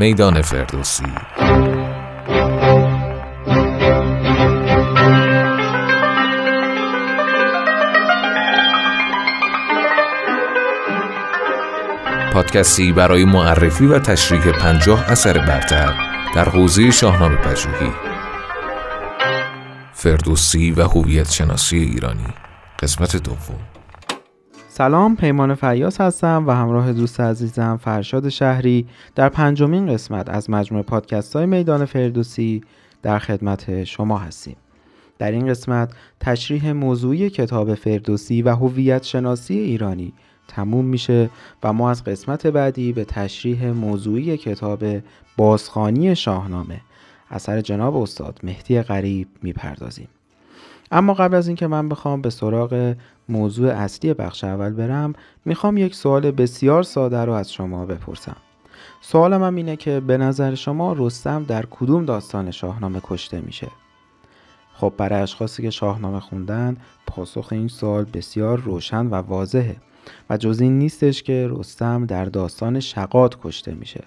میدان فردوسی. پادکستی برای معرفی و تشریح پنجاه اثر برتر در حوزه شاهنامه پژوهی. فردوسی و هویت شناسی ایرانی. قسمت دوم. سلام پیمان فیاس هستم و همراه دوست عزیزم فرشاد شهری در پنجمین قسمت از مجموعه پادکست های میدان فردوسی در خدمت شما هستیم. در این قسمت تشریح موضوعی کتاب فردوسی و هویت شناسی ایرانی تموم میشه و ما از قسمت بعدی به تشریح موضوعی کتاب بازخانی شاهنامه اثر جناب استاد مهدی غریب می‌پردازیم. اما قبل از اینکه من بخوام به سراغ موضوع اصلی بخش اول برم می‌خوام یک سوال بسیار ساده رو از شما بپرسم. سوالم هم اینه که به نظر شما رستم در کدوم داستان شاهنامه کشته میشه؟ خب برای اشخاصی که شاهنامه خوندن پاسخ این سوال بسیار روشن و واضحه و جز این نیستش که رستم در داستان شقات کشته میشه.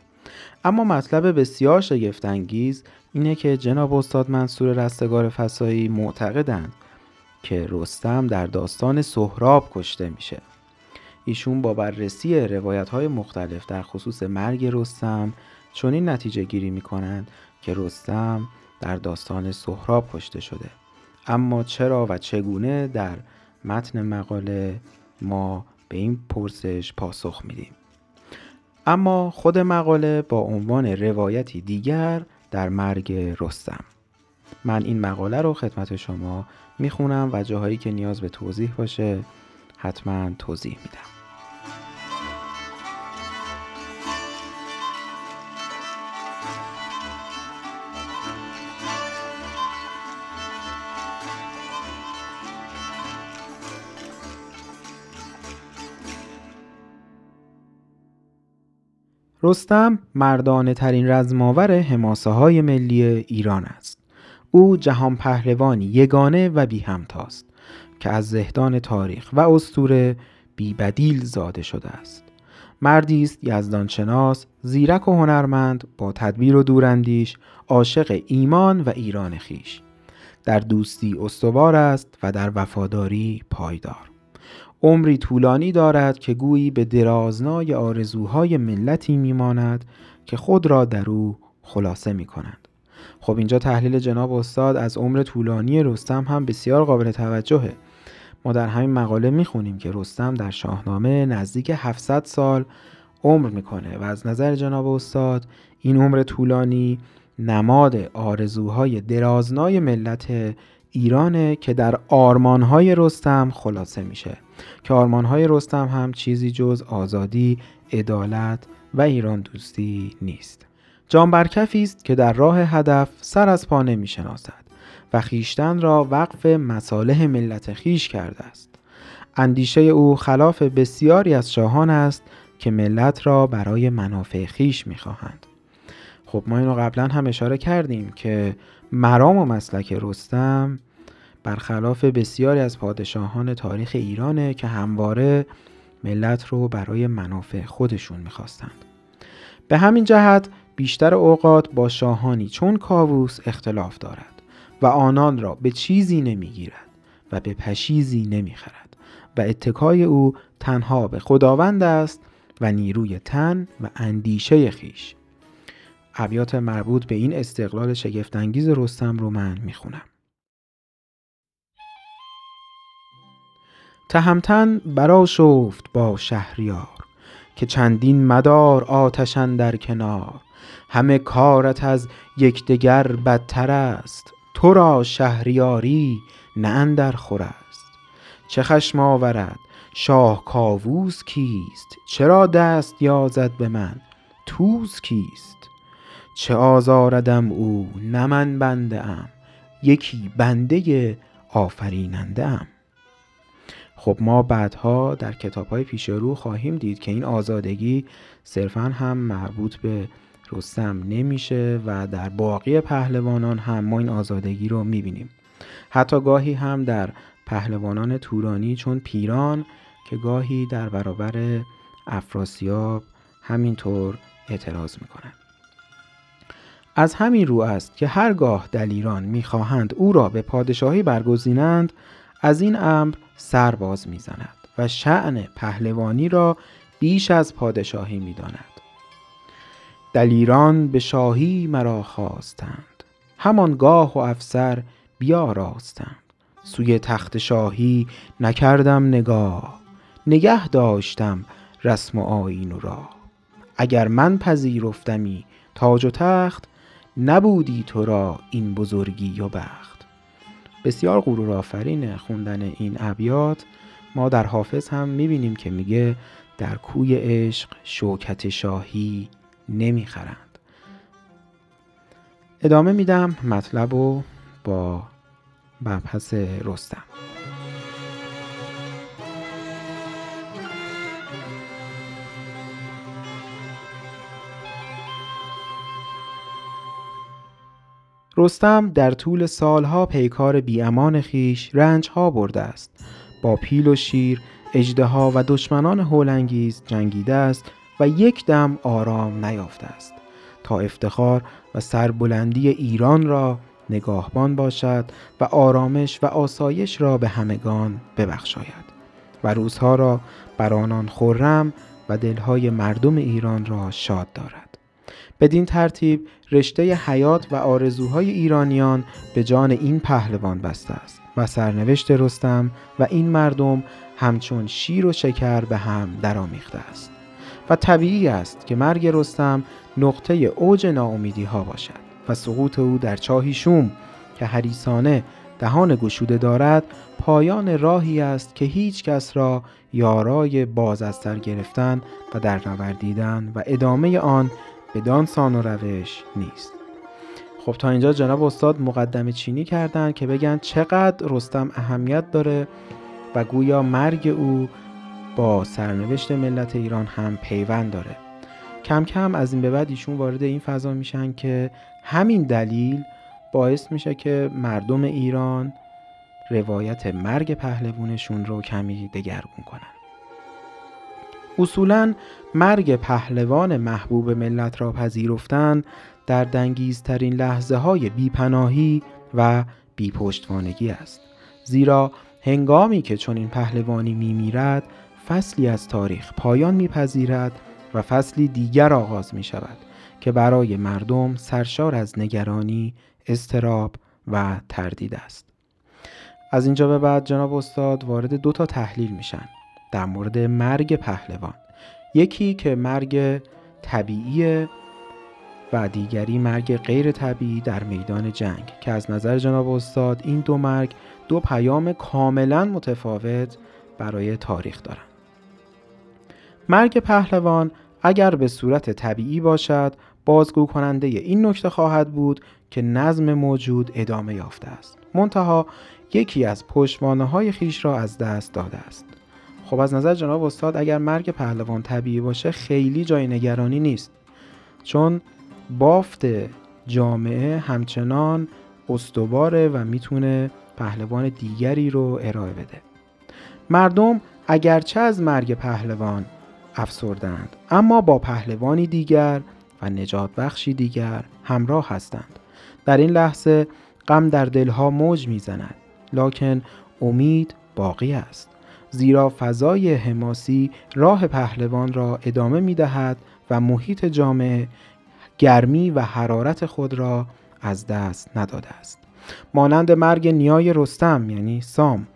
اما مطلب بسیار شگفتانگیز اینه که جناب استاد منصور رستگار فسایی معتقدند که رستم در داستان سهراب کشته میشه. ایشون با بررسی روایت های مختلف در خصوص مرگ رستم چنین نتیجه گیری می‌کنند که رستم در داستان سهراب کشته شده. اما چرا و چگونه در متن مقاله ما به این پرسش پاسخ میدیم؟ اما خود مقاله با عنوان روایتی دیگر در مرگ رستم. من این مقاله رو خدمت شما می‌خونم و جاهایی که نیاز به توضیح باشه حتما توضیح میدم رستم مردانه ترین رزماور حماسه های ملی ایران است. او جهان پهلوانی یگانه و بی همتاست که از زهدان تاریخ و استوره بی بدیل زاده شده است. مردی است یزدانشناس، زیرک و هنرمند، با تدبیر و دوراندیش، عاشق ایمان و ایران خیش. در دوستی استوار است و در وفاداری پایدار. عمری طولانی دارد که گویی به درازنای آرزوهای ملتی میماند که خود را در او خلاصه می کنند. خب اینجا تحلیل جناب استاد از عمر طولانی رستم هم بسیار قابل توجهه. ما در همین مقاله می‌خونیم که رستم در شاهنامه نزدیک 700 سال عمر می‌کنه و از نظر جناب استاد این عمر طولانی نماد آرزوهای درازنای ملت ایرانه که در آرمانهای رستم خلاصه میشه. که آرمانهای رستم هم چیزی جز آزادی، عدالت و ایران دوستی نیست. جان برکفی است که در راه هدف سر از پا نمی شناسد و خیشتن را وقف مصالح ملت خیش کرده است. اندیشه او خلاف بسیاری از شاهان است که ملت را برای منافع خیش می‌خواهند. خب ما اینو قبلا هم اشاره کردیم که مرام و مسلک رستم برخلاف بسیاری از پادشاهان تاریخ ایرانه که همواره ملت رو برای منافع خودشون می‌خواستند. به همین جهت بیشتر اوقات با شاهانی چون کاووس اختلاف دارد و آنان را به چیزی نمی‌گیرد و به پشیزی نمی‌خرد و اتکای او تنها به خداوند است و نیروی تن و اندیشه خیش. ابیات مربوط به این استقلال شگفتانگیز رستم رو من می‌خونم. تهمتن برا شفت با شهریار که چندین مدار آتشن در کنار همه کارت از یکدیگر بدتر است. تو را شهریاری نه اندر خور است. چه خشم آورد؟ شاه کاووس کیست؟ چرا دست یازد به من؟ توز کیست؟ چه آزاردم او؟ نه من بنده ام یکی بنده آفریننده ام خب ما بعدها در کتاب های پیش رو خواهیم دید که این آزادگی صرفا هم مربوط به رستم نمیشه و در باقی پهلوانان هم ما این آزادگی رو می‌بینیم. حتی گاهی هم در پهلوانان تورانی چون پیران که گاهی در برابر افراسیاب همینطور اعتراض می‌کنن از همین رو است که هرگاه دلیران می‌خواهند او را به پادشاهی برگزینند از این امر سر باز می‌زند و شعن پهلوانی را بیش از پادشاهی می‌داند. دلیران به شاهی مرا خواستند. همانگاه و افسر بیاراستند سوی تخت شاهی نکردم نگاه. نگه داشتم رسم و آیین و راه. اگر من پذیرفتمی تاج و تخت نبودی تو را این بزرگی و بخت. بسیار غرور آفرین خوندن این ابیات. ما در حافظ هم می‌بینیم که میگه در کوی عشق شوکت شاهی نمی‌خرند. ادامه میدم مطلب رو با مبحث رستم. رستم در طول سالها پیکار بیامان خیش رنجها برده است. با پیل و شیر اجدها و دشمنان هولانگیز جنگیده است و یک دم آرام نیافته است تا افتخار و سربلندی ایران را نگاهبان باشد و آرامش و آسایش را به همگان ببخشاید و روزها را بر آنان خرم و دلهای مردم ایران را شاد دارد. بدین ترتیب رشته حیات و آرزوهای ایرانیان به جان این پهلوان بسته است و سرنوشت رستم و این مردم همچون شیر و شکر به هم درآمیخته است. و طبیعی است که مرگ رستم نقطه اوج ناامیدی ها باشد و سقوط او در چاهی شوم که حریسانه دهان گشوده دارد پایان راهی است که هیچ کس را یارای باز از سر گرفتن و در نوردیدن و ادامه آن بدان سان و روش نیست. خب تا اینجا جناب استاد مقدمه چینی کردن که بگن چقدر رستم اهمیت داره و گویا مرگ او با سرنوشت ملت ایران هم پیوند داره. کم کم از این به بعد ایشون وارد این فضا میشن که همین دلیل باعث میشه که مردم ایران روایت مرگ پهلوونشون رو کمی دگرگون کنن. اصولا مرگ پهلوان محبوب ملت را پذیرفتن در دنگیزترین لحظه های بیپناهی و بیپشتوانگی است. زیرا هنگامی که چنین پهلوانی میمیرد فصلی از تاریخ پایان میپذیرد و فصلی دیگر آغاز می شود که برای مردم سرشار از نگرانی، استراب و تردید است. از اینجا به بعد جناب استاد وارد دو تا تحلیل میشن در مورد مرگ پهلوان یکی که مرگ طبیعی و دیگری مرگ غیر طبیعی در میدان جنگ که از نظر جناب استاد این دو مرگ دو پیام کاملا متفاوت برای تاریخ دارند. مرگ پهلوان اگر به صورت طبیعی باشد بازگو کننده این نکته خواهد بود که نظم موجود ادامه یافته است. منتها یکی از پشتوانه های خیش را از دست داده است. خب از نظر جناب استاد اگر مرگ پهلوان طبیعی باشه خیلی جای نگرانی نیست. چون بافت جامعه همچنان استواره و می‌تونه پهلوان دیگری رو ارائه بده. مردم اگرچه از مرگ پهلوان افسردند اما با پهلوانی دیگر و نجات بخشی دیگر همراه هستند. در این لحظه غم در دلها موج می‌زند لکن امید باقی است. زیرا فضای حماسی راه پهلوان را ادامه می دهد و محیط جامعه گرمی و حرارت خود را از دست نداده است. مانند مرگ نیای رستم یعنی سام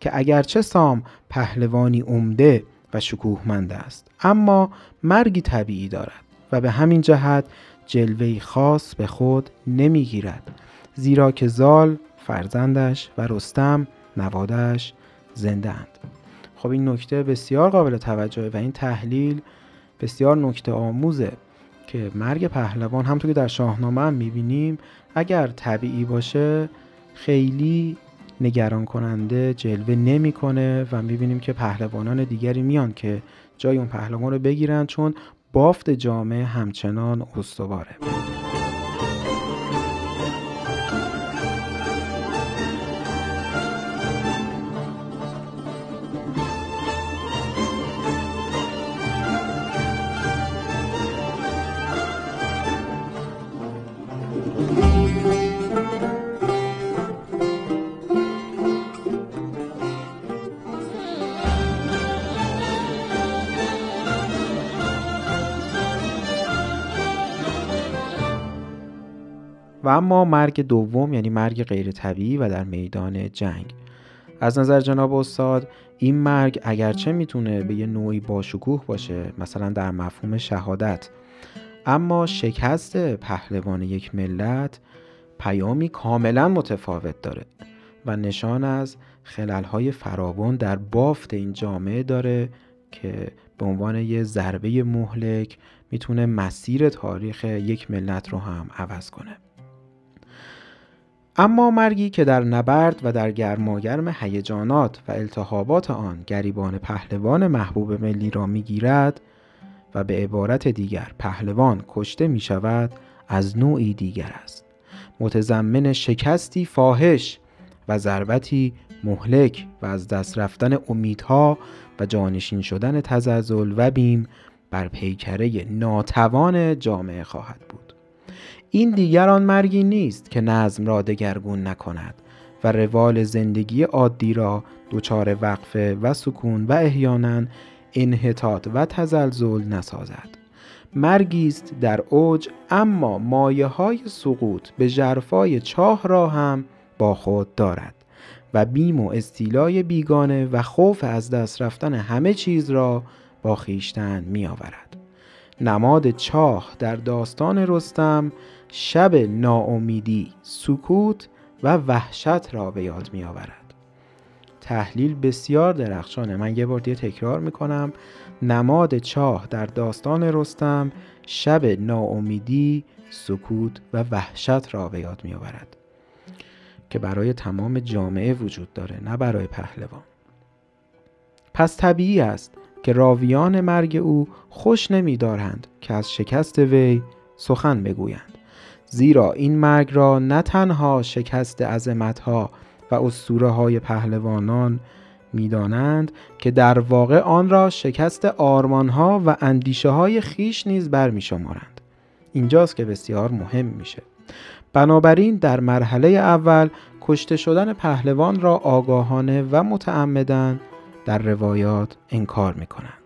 که اگرچه سام پهلوانی عمده و شکوهمند است. اما مرگی طبیعی دارد و به همین جهت جلوه خاص به خود نمی‌گیرد زیرا که زال فرزندش و رستم نوادش زنده اند خب این نکته بسیار قابل توجهه و این تحلیل بسیار نکته آموزه که مرگ پهلوان همطور که در شاهنامه هم می‌بینیم اگر طبیعی باشه خیلی نگران کننده جلوه نمی‌کنه و می‌بینیم که پهلوانان دیگری میان که جای اون پهلوان رو بگیرن چون بافت جامعه همچنان استواره. اما مرگ دوم یعنی مرگ غیر طبیعی و در میدان جنگ. از نظر جناب استاد این مرگ اگرچه می‌تونه به یه نوعی باشکوه باشه مثلا در مفهوم شهادت اما شکست پهلوان یک ملت پیامی کاملا متفاوت داره و نشان از خلالهای فراوان در بافت این جامعه داره که به عنوان یه ضربه مهلک می‌تونه مسیر تاریخ یک ملت رو هم عوض کنه. اما مرگی که در نبرد و در گرماگرم هیجانات و التهابات آن گریبان پهلوان محبوب ملی را می‌گیرد و به عبارت دیگر پهلوان کشته می شود از نوعی دیگر است. متضمن شکستی فاحش و ضربتی مهلک و از دست رفتن امیدها و جانشین شدن تزلزل و بیم بر پیکره ناتوان جامعه خواهد بود. این دیگر آن مرگی نیست که نظم را دگرگون نکند و روال زندگی عادی را دچار وقفه و سکون و احیانا انحطاط و تزلزل نسازد مرگی است در اوج اما مایه های سقوط به جرفای چاه را هم با خود دارد و بیم و استیلای بیگانه و خوف از دست رفتن همه چیز را با خیشتن می آورد. نماد چاه در داستان رستم شب ناامیدی، سکوت و وحشت را به یاد می آورد. تحلیل بسیار درخشانه من یه بار دیگه تکرار می کنم نماد چاه در داستان رستم شب ناامیدی، سکوت و وحشت را به یاد می آورد. که برای تمام جامعه وجود داره نه برای پهلوان پس طبیعی است که راویان مرگ او خوش نمیدارند که از شکست وی سخن بگویند زیرا این مرگ را نه تنها شکست عظمتها و اسطوره های پهلوانان می‌دانند که در واقع آن را شکست آرمانها و اندیشه های خیش نیز برمیشمارند اینجاست که بسیار مهم میشه بنابراین در مرحله اول کشته شدن پهلوان را آگاهانه و متعمدن در روایات انکار می کنند.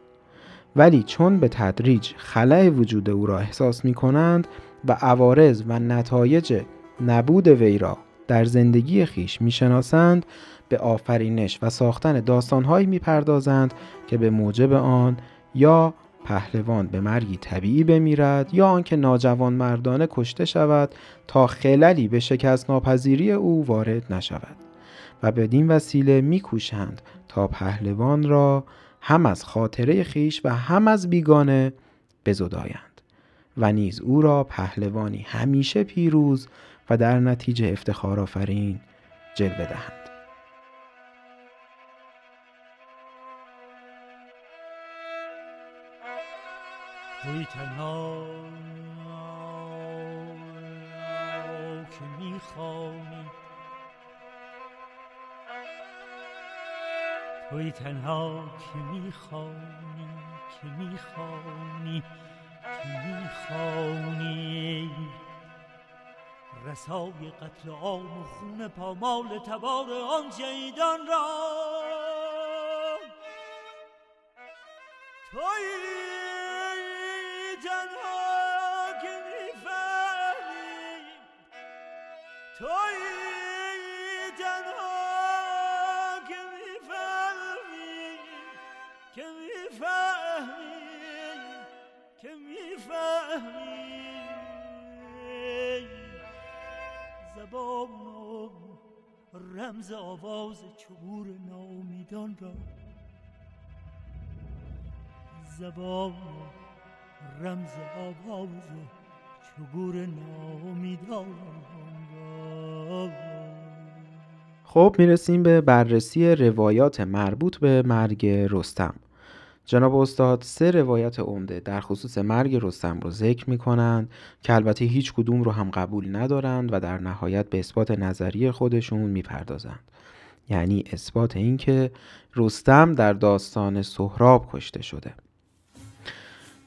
ولی چون به تدریج خلع وجود او را احساس می کنند و عوارض و نتایج نبود وی را در زندگی خیش می شناسند به آفرینش و ساختن داستانهایی می پردازند که به موجب آن یا پهلوان به مرگی طبیعی بمیرد یا آنکه ناجوان مردانه کشته شود تا خللی به شکست ناپذیری او وارد نشود و بدین وسیله میکوشند تا پهلوان را هم از خاطره خیش و هم از بیگانه بزدایند. و نیز او را پهلوانی همیشه پیروز و در نتیجه افتخار آفرین جلوه دهند. توی تنها که می‌خوانی. توی تنها که می‌خوانی که می‌خوانی. می‌خوانی رسای قتل عام و خون پامال تبار آن جیدان را؟ توی توی تنها که می‌فهمی که می‌فهمی. که می‌فهمی. زبان رمز آواز چبور ناامیدان را. زبان رمز آواز چبور ناامیدان خب می‌رسیم به بررسی روایات مربوط به مرگ رستم. جناب استاد سه روایت عمده در خصوص مرگ رستم رو ذکر می کنند که البته هیچ کدوم رو هم قبول ندارند و در نهایت به اثبات نظری خودشون می‌پردازند. یعنی اثبات اینکه رستم در داستان سهراب کشته شده.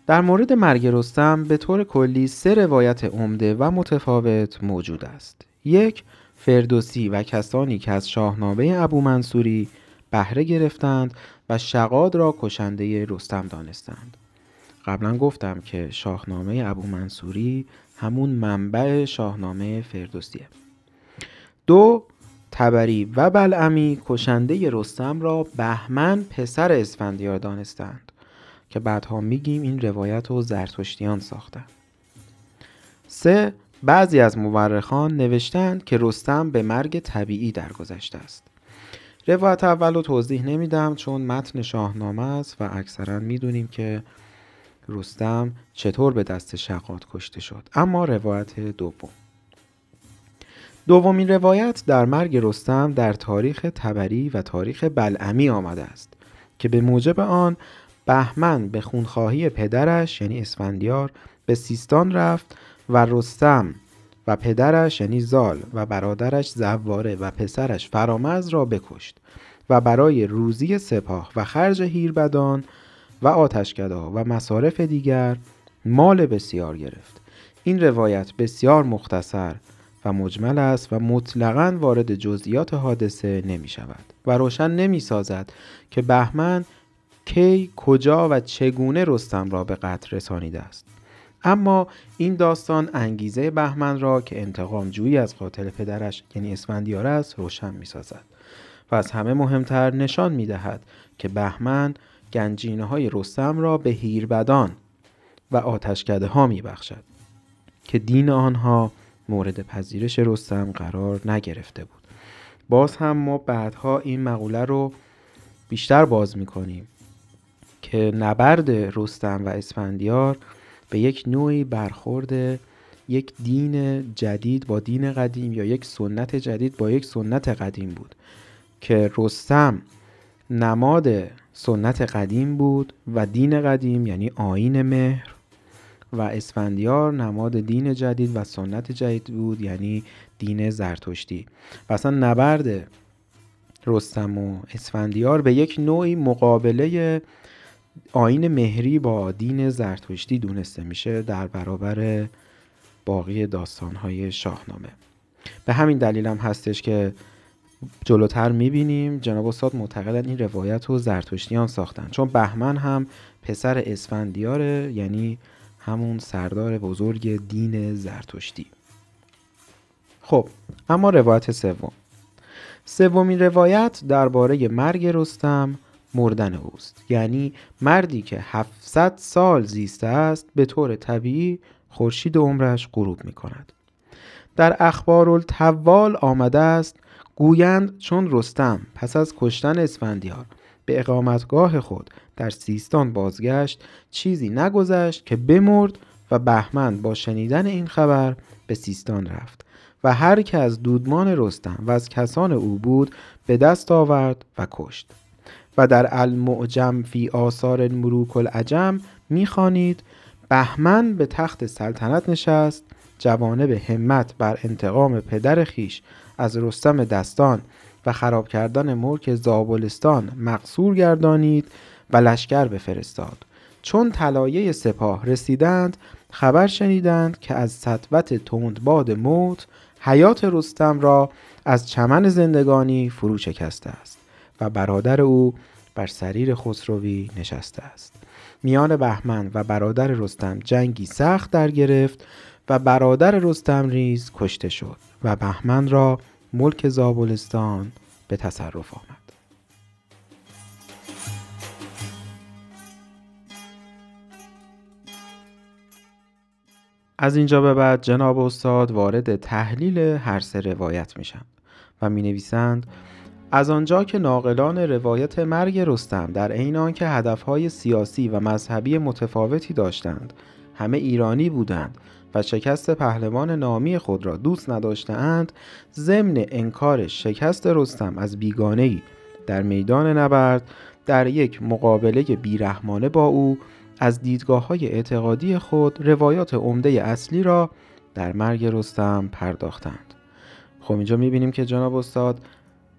در مورد مرگ رستم به طور کلی سه روایت عمده و متفاوت موجود است. یک فردوسی و کسانی که از شاهنامه ابو منصوری بهره گرفتند و شقاد را کشنده رستم دانستند. قبلا گفتم که شاهنامه ابو منصوری همون منبع شاهنامه فردوسیه. دو تبری و بلعمی کشنده رستم را بهمن پسر اسفندیار دانستند که بعدها میگیم این روایت رو زرتشتیان ساختند سه بعضی از مورخان نوشتند که رستم به مرگ طبیعی درگذشته است. روایت اول رو توضیح نمیدم چون متن شاهنامه است و اکثرا می‌دونیم که رستم چطور به دست شقات کشته شد. اما روایت دوم. دومین روایت در مرگ رستم در تاریخ تبری و تاریخ بلعمی آمده است که به موجب آن بهمن به خونخواهی پدرش یعنی اسفندیار به سیستان رفت و رستم و پدرش یعنی زال و برادرش زواره و پسرش فرامز را بکشت و برای روزی سپاه و خرج هیربدان و آتشکدا و مصارف دیگر مال بسیار گرفت. این روایت بسیار مختصر و مجمل است و مطلقا وارد جزئیات حادثه نمی شود و روشن نمی سازد که بهمن کی کجا و چگونه رستم را به قتل رسانیده است. اما این داستان انگیزه بهمن را که انتقام جویی از قاتل پدرش یعنی اسفندیار است روشن می سازد و از همه مهمتر نشان می دهد که بهمن گنجینه های رستم را به هیربدان و آتشکده ها می بخشد که دین آنها مورد پذیرش رستم قرار نگرفته بود. باز هم ما بعدها این مقوله رو بیشتر باز می کنیم که نبرد رستم و اسفندیار به یک نوعی برخورد یک دین جدید با دین قدیم یا یک سنت جدید با یک سنت قدیم بود که رستم نماد سنت قدیم بود و دین قدیم یعنی آین مهر و اسفندیار نماد دین جدید و سنت جدید بود یعنی دین زرتشتی. و اصلا نبرد رستم و اسفندیار به یک نوعی مقابله آین مهری با دین زرتشتی دونسته میشه در برابر باقی داستانهای شاهنامه. به همین دلیل هم هستش که جلوتر می‌بینیم جناب استاد معتقدن این روایت رو زرتشتیان ساختن. چون بهمن هم پسر اسفندیاره یعنی همون سردار بزرگ دین زرتشتی. خب اما روایت سوم. سومین روایت درباره مرگ رستم مردن اوست. یعنی مردی که 700 سال زیسته است به طور طبیعی خورشید عمرش غروب می کند در اخبار التوال آمده است گویند چون رستم پس از کشتن اسفندیار به اقامتگاه خود در سیستان بازگشت چیزی نگذشت که بمرد و بهمن با شنیدن این خبر به سیستان رفت و هر که از دودمان رستم و از کسان او بود به دست آورد و کشت. و در المعجم فی آثار مروک العجم می‌خوانید. بهمن به تخت سلطنت نشست جوانب همت بر انتقام پدر خیش از رستم دستان و خراب کردن ملک زابلستان مقصور گردانید و لشکر بفرستاد. چون طلایه سپاه رسیدند خبر شنیدند که از سطوت تندباد موت حیات رستم را از چمن زندگانی فرو شکسته است. و برادر او بر سریر خسروی نشسته است. میان بهمن و برادر رستم جنگی سخت در گرفت و برادر رستم ریز کشته شد و بهمن را ملک زابلستان به تصرف آمد. از اینجا به بعد جناب استاد وارد تحلیل هر سه روایت میشن و می نویسند از آنجا که ناقلان روایت مرگ رستم در عین آنکه هدفهای سیاسی و مذهبی متفاوتی داشتند همه ایرانی بودند و شکست پهلوان نامی خود را دوست نداشتهاند ضمن انکار شکست رستم از بیگانه در میدان نبرد در یک مقابله بیرحمانه با او از دیدگاه های اعتقادی خود روایات عمده اصلی را در مرگ رستم پرداختند. خب اینجا می‌بینیم که جناب استاد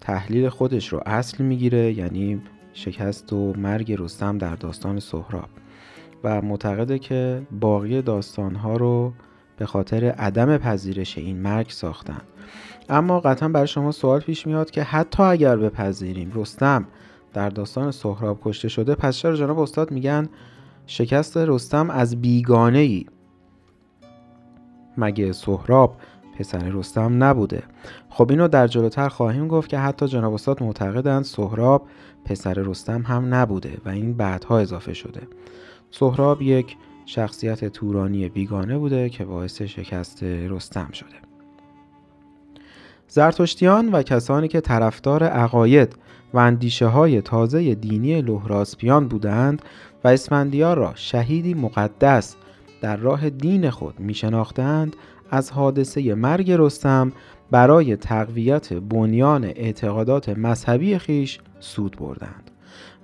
تحلیل خودش رو اصل می‌گیره یعنی شکست و مرگ رستم در داستان سهراب. و معتقده که باقی داستانها رو به خاطر عدم پذیرش این مرگ ساختن. اما قطعا برای شما سوال پیش میاد که حتی اگر بپذیریم رستم در داستان سهراب کشته شده پس چرا جناب استاد میگن شکست رستم از بیگانه ای مگه سهراب پسر رستم نبوده. خب اینو در جلوتر خواهیم گفت که حتی جناب استاد معتقدند سهراب پسر رستم هم نبوده و این بعدها اضافه شده. سهراب یک شخصیت تورانی بیگانه بوده که باعث شکست رستم شده. زرتشتیان و کسانی که طرفدار عقاید و اندیشه های تازه دینی لهراسپیان بودند و اسفندیار را شهیدی مقدس در راه دین خود می شناختند از حادثه مرگ رستم برای تقویت بنیان اعتقادات مذهبی خیش سود بردند.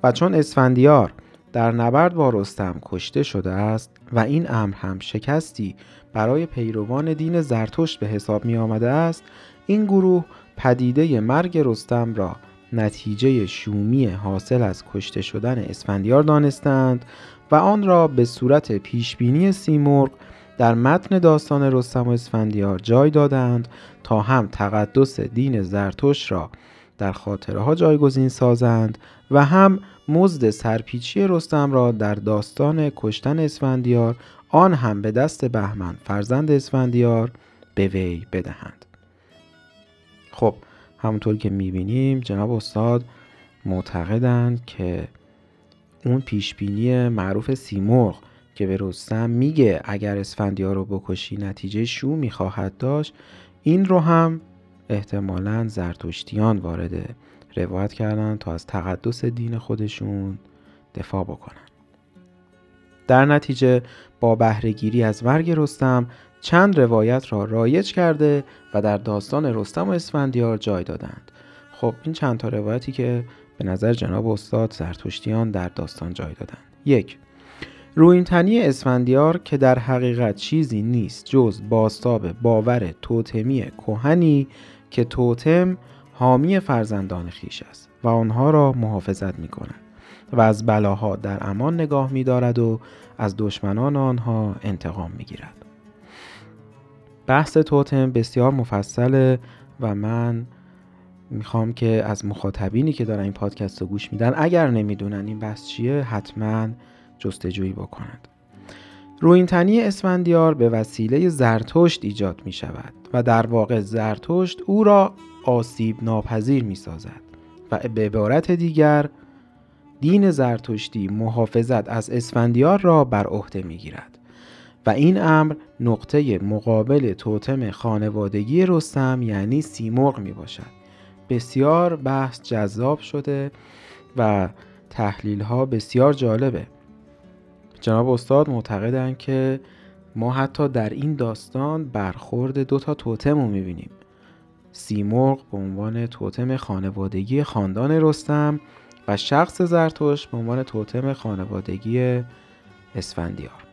و چون اسفندیار در نبرد با رستم کشته شده است و این امر هم شکستی برای پیروان دین زرتشت به حساب می آمده است این گروه پدیده مرگ رستم را نتیجه شومی حاصل از کشته شدن اسفندیار دانستند و آن را به صورت پیشبینی سیمرغ در متن داستان رستم و اسفندیار جای دادند تا هم تقدس دین زرتشت را در خاطره ها جایگزین سازند و هم مزد سرپیچی رستم را در داستان کشتن اسفندیار آن هم به دست بهمن فرزند اسفندیار به وی بدهند. خب همونطور که می‌بینیم جناب استاد معتقدند که اون پیشبینی معروف سیمرغ که به رستم میگه اگر اسفندیار رو بکشی نتیجه شو می‌خواهد داشت. این رو هم احتمالا زرتشتیان وارد روایت کردن تا از تقدس دین خودشون دفاع بکنن. در نتیجه با بهرهگیری از مرگ رستم چند روایت را رایج کرده و در داستان رستم و اسفندیار جای دادند. خب این چند تا روایتی که به نظر جناب استاد زرتشتیان در داستان جای دادند. یک روینتنی اسفندیار که در حقیقت چیزی نیست جز باستاب باور توتمی کهنی که توتم حامی فرزندان خیش است و آنها را محافظت می کند و از بلاها در امان نگاه می دارد و از دشمنان آنها انتقام می گیرد. بحث توتم بسیار مفصله و من می‌خوام که از مخاطبینی که دارن این پادکست رو گوش میدن اگر نمی‌دونن این بحث چیه حتما جستجویی بکنند روینتنی اسفندیار به وسیله زرتشت ایجاد می شود و در واقع زرتشت او را آسیب ناپذیر می سازد و به عبارت دیگر دین زرتشتی محافظت از اسفندیار را بر عهده می گیرد و این امر نقطه مقابل توتم خانوادگی رستم یعنی سیمرغ می باشد بسیار بحث جذاب شده و تحلیل ها بسیار جالبه. جناب استاد معتقدند که ما حتی در این داستان برخورد دو تا توتم رو می‌بینیم. سیمرغ به عنوان توتم خانوادگی خاندان رستم و شخص زرتوش به عنوان توتم خانوادگی اسفندیار.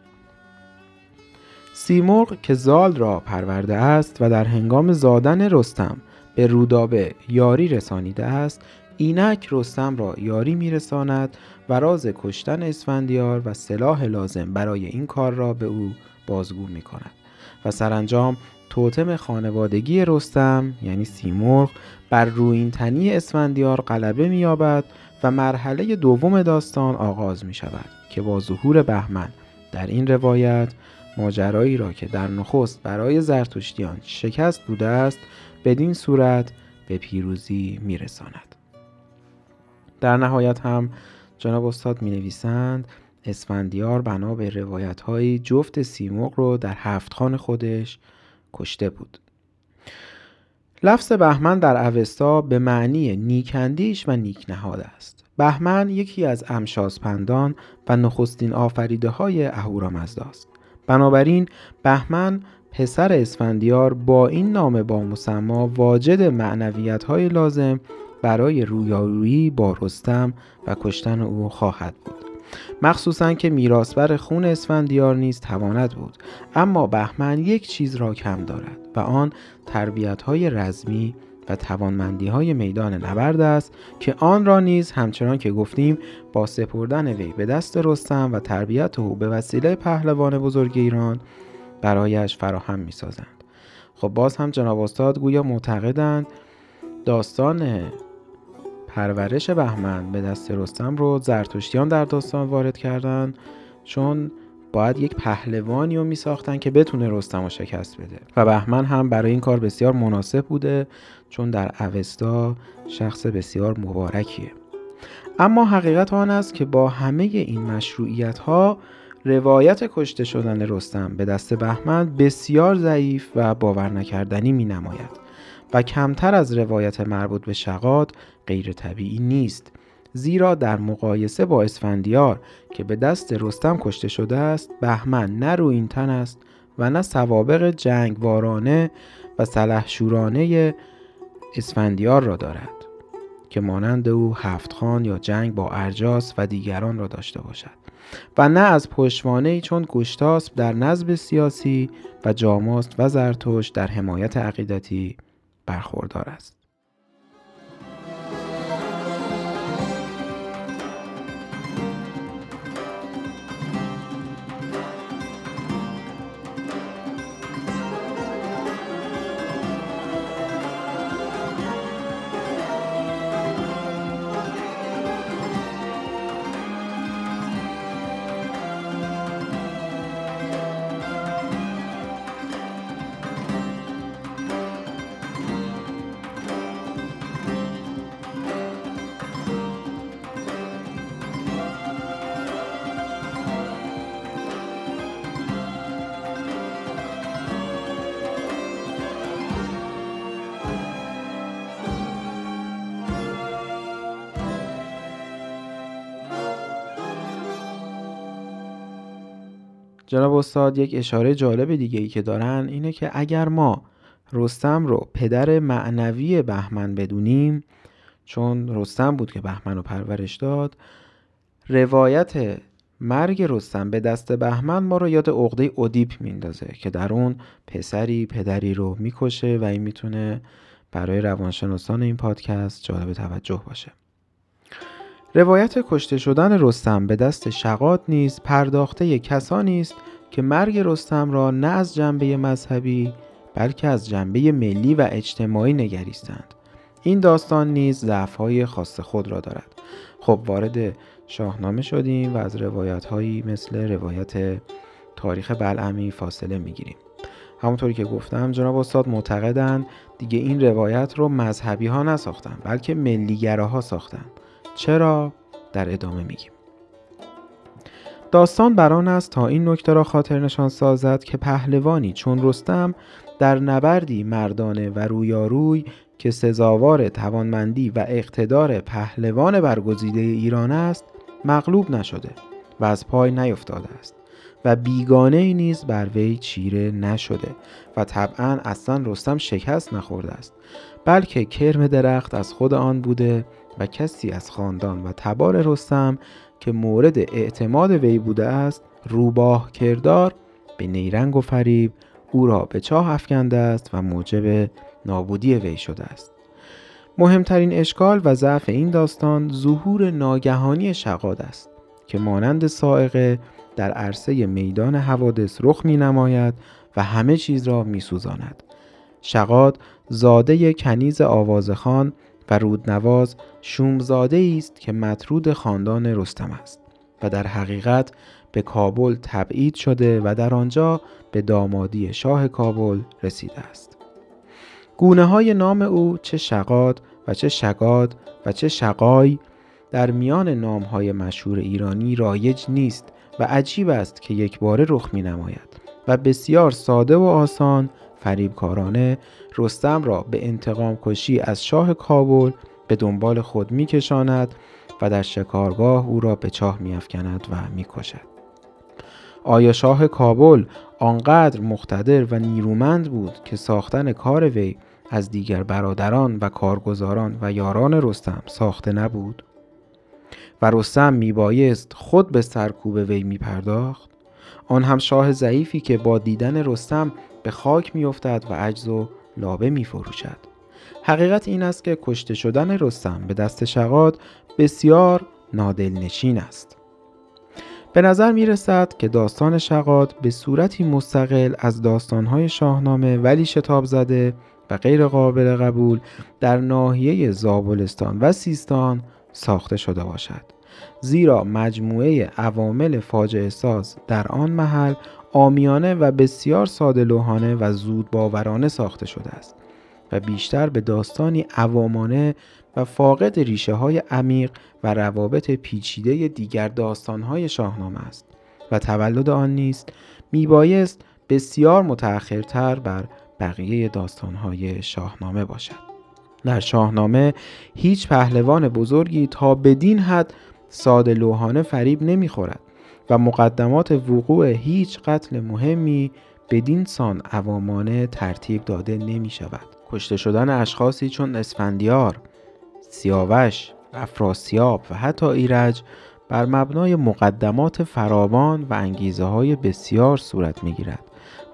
سیمرغ که زال را پرورده است و در هنگام زادن رستم به رودابه یاری رسانیده است اینک رستم را یاری میرساند و راز کشتن اسفندیار و سلاح لازم برای این کار را به او بازگو می کند و سرانجام توتم خانوادگی رستم یعنی سیمرغ بر روینتنی اسفندیار غلبه مییابد و مرحله دوم داستان آغاز می شود که با ظهور بهمن. در این روایت ماجرایی را که در نخست برای زرتشتیان شکست بوده است بدین صورت به پیروزی میرساند. در نهایت هم جناب استاد می نویسند اسفندیار بنا به روایت های جفت سیموق رو در هفت خان خودش کشته بود. لفظ بهمن در اوستا به معنی نیکندیش و نیک نهاد است. بهمن یکی از امشاسپندان و نخستین آفریده های اهورامزدا است. بنابراین بهمن پسر اسفندیار با این نام با مسما واجد معنویت های لازم برای رویارویی با رستم و کشتن او خواهد بود مخصوصا که میراسبر خون اسفندیار نیز تواند بود اما بهمن یک چیز را کم دارد و آن تربیت های رزمی و توانمندی های میدان نبرد است که آن را نیز همچنان که گفتیم با سپردن وی به دست رستم و تربیت او به وسیله پهلوان بزرگ ایران برایش فراهم می سازند. خب باز هم جناب استاد گویا معتقدند داستان پرورش بهمن به دست رستم رو زرتشتیان در داستان وارد کردن چون باید یک پهلوانی رو می ساختن که بتونه رستم رو شکست بده. و بهمن هم برای این کار بسیار مناسب بوده چون در اوستا شخص بسیار مبارکیه. اما حقیقت آن است که با همه این مشروعیت ها روایت کشته شدن رستم به دست بهمن بسیار ضعیف و باور نکردنی می نماید و کمتر از روایت مربوط به شقاد غیر طبیعی نیست زیرا در مقایسه با اسفندیار که به دست رستم کشته شده است بهمن نه این تن است و نه سوابق جنگ وارانه و سلحشورانه اسفندیار را دارد که مانند او هفت خان یا جنگ با ارجاس و دیگران را داشته باشد. و نه از پشتوانه چون گشتاسب در نظم سیاسی و جاماست و زرتوش در حمایت عقیدتی برخوردار است. جناب استاد یک اشاره جالب دیگه ای که دارن اینه که اگر ما رستم رو پدر معنوی بهمن بدونیم چون رستم بود که بهمن رو پرورش داد روایت مرگ رستم به دست بهمن ما رو یاد عقده اودیپ میندازه که در اون پسری پدری رو می‌کشه و این می‌تونه برای روانشناسان این پادکست جالب توجه باشه. روایت کشته شدن رستم به دست شقاد نیز پرداخته کسانی است که مرگ رستم را نه از جنبه مذهبی بلکه از جنبه ملی و اجتماعی نگریستند. این داستان نیز ضعف‌های خاص خود را دارد. خب وارد شاهنامه شدیم و از روایت هایی مثل روایت تاریخ بلعمی فاصله می‌گیریم. همونطوری که گفتم جناب استاد معتقدند دیگه این روایت رو مذهبی ها نساختن بلکه ملیگراها ساختن. چرا در ادامه میگیم. داستان بران است تا این نکته را خاطر نشان سازد که پهلوانی چون رستم در نبردی مردانه و رویاروی که سزاوار توانمندی و اقتدار پهلوان برگزیده ایران است مغلوب نشده و از پای نیفتاده است و بیگانه ای نیز بر وی چیره نشده و طبعا اصلا رستم شکست نخورده است بلکه کرم درخت از خود آن بوده و کسی از خاندان و تبار رستم که مورد اعتماد وی بوده است روباه کردار به نیرنگ و فریب او را به چاه افکنده است و موجب نابودی وی شده است مهمترین اشکال و ضعف این داستان ظهور ناگهانی شقاد است که مانند سائقه در عرصه میدان حوادث رخ می نماید و همه چیز را می سوزاند. شقاد زاده کنیز آوازخان و رودنواز شومزاده است که مطرود خاندان رستم است و در حقیقت به کابل تبعید شده و در آنجا به دامادی شاه کابل رسیده است. گونه های نام او چه شقاد و چه شگاد و چه شقای در میان نام های مشهور ایرانی رایج نیست و عجیب است که یک باره رخ می نماید و بسیار ساده و آسان فریبکارانه رستم را به انتقام کشی از شاه کابل به دنبال خود می کشاند و در شکارگاه او را به چاه می افکند و می کشد. آیا شاه کابل آنقدر مقتدر و نیرومند بود که ساختن کار وی از دیگر برادران و کارگزاران و یاران رستم ساخته نبود؟ و رستم میبایست خود به سرکوب وی می پرداخت؟ آن هم شاه ضعیفی که با دیدن رستم به خاک میافتد و عجز و لابه می فروشد. حقیقت این است که کشته شدن رستم به دست شقاد بسیار نادلنشین است. به نظر می رسد که داستان شقاد به صورتی مستقل از داستانهای شاهنامه ولی شتاب زده و غیر قابل قبول در ناحیه زابلستان و سیستان ساخته شده باشد زیرا مجموعه عوامل فاجعه ساز در آن محل آمیانه و بسیار ساده لوحانه و زود باورانه ساخته شده است و بیشتر به داستانی عوامانه و فاقد ریشه های عمیق و روابط پیچیده دیگر داستان های شاهنامه است و تولد آن نیست میبایست بسیار متأخرتر بر بقیه داستان های شاهنامه باشد. در شاهنامه هیچ پهلوان بزرگی تا بدین حد ساده لوحانه فریب نمی‌خورد. و مقدمات وقوع هیچ قتل مهمی بدین سان عوامانه ترتیب داده نمی شود. کشته شدن اشخاصی چون اسفندیار، سیاوش، افراسیاب و حتی ایرج بر مبنای مقدمات فراوان و انگیزه های بسیار صورت می گیرد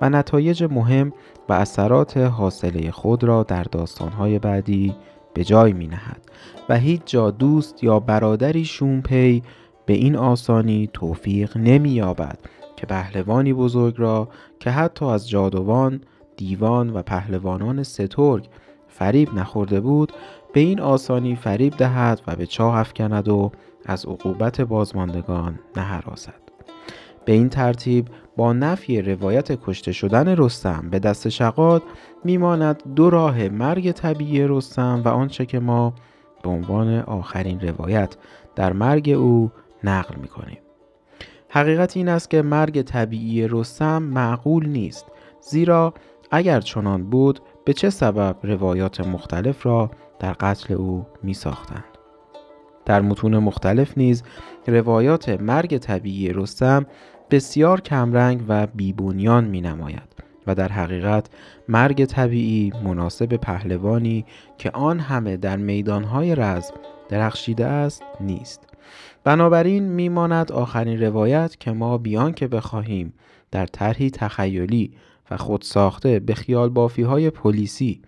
و نتایج مهم و اثرات حاصله خود را در داستانهای بعدی به جای می نهد و هیچ جا دوست یا برادری شومپی به این آسانی توفیق نمی یابد که پهلوانی بزرگ را که حتی از جادوان، دیوان و پهلوانان سترگ فریب نخورده بود به این آسانی فریب دهد و به چاه افکند و از عقوبت بازماندگان نهراسد. به این ترتیب با نفی روایت کشته شدن رستم به دست شقاد میماند دو راه مرگ طبیعی رستم و آنچه که ما به عنوان آخرین روایت در مرگ او نقل می کنیم. حقیقت این است که مرگ طبیعی رستم معقول نیست زیرا اگر چنان بود به چه سبب روایات مختلف را در قتل او می ساختند. در متون مختلف نیز روایات مرگ طبیعی رستم بسیار کمرنگ و بیبونیان می نماید و در حقیقت مرگ طبیعی مناسب پهلوانی که آن همه در میدانهای رزم درخشیده است نیست بنابراین میماند آخرین روایت که ما بیان که بخواهیم در طرحی تخیلی و خود ساخته به خیال بافی های پلیسی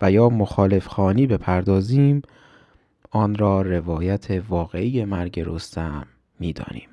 و یا خانی بپردازیم آن را روایت واقعی مرگ رستم می‌دانیم.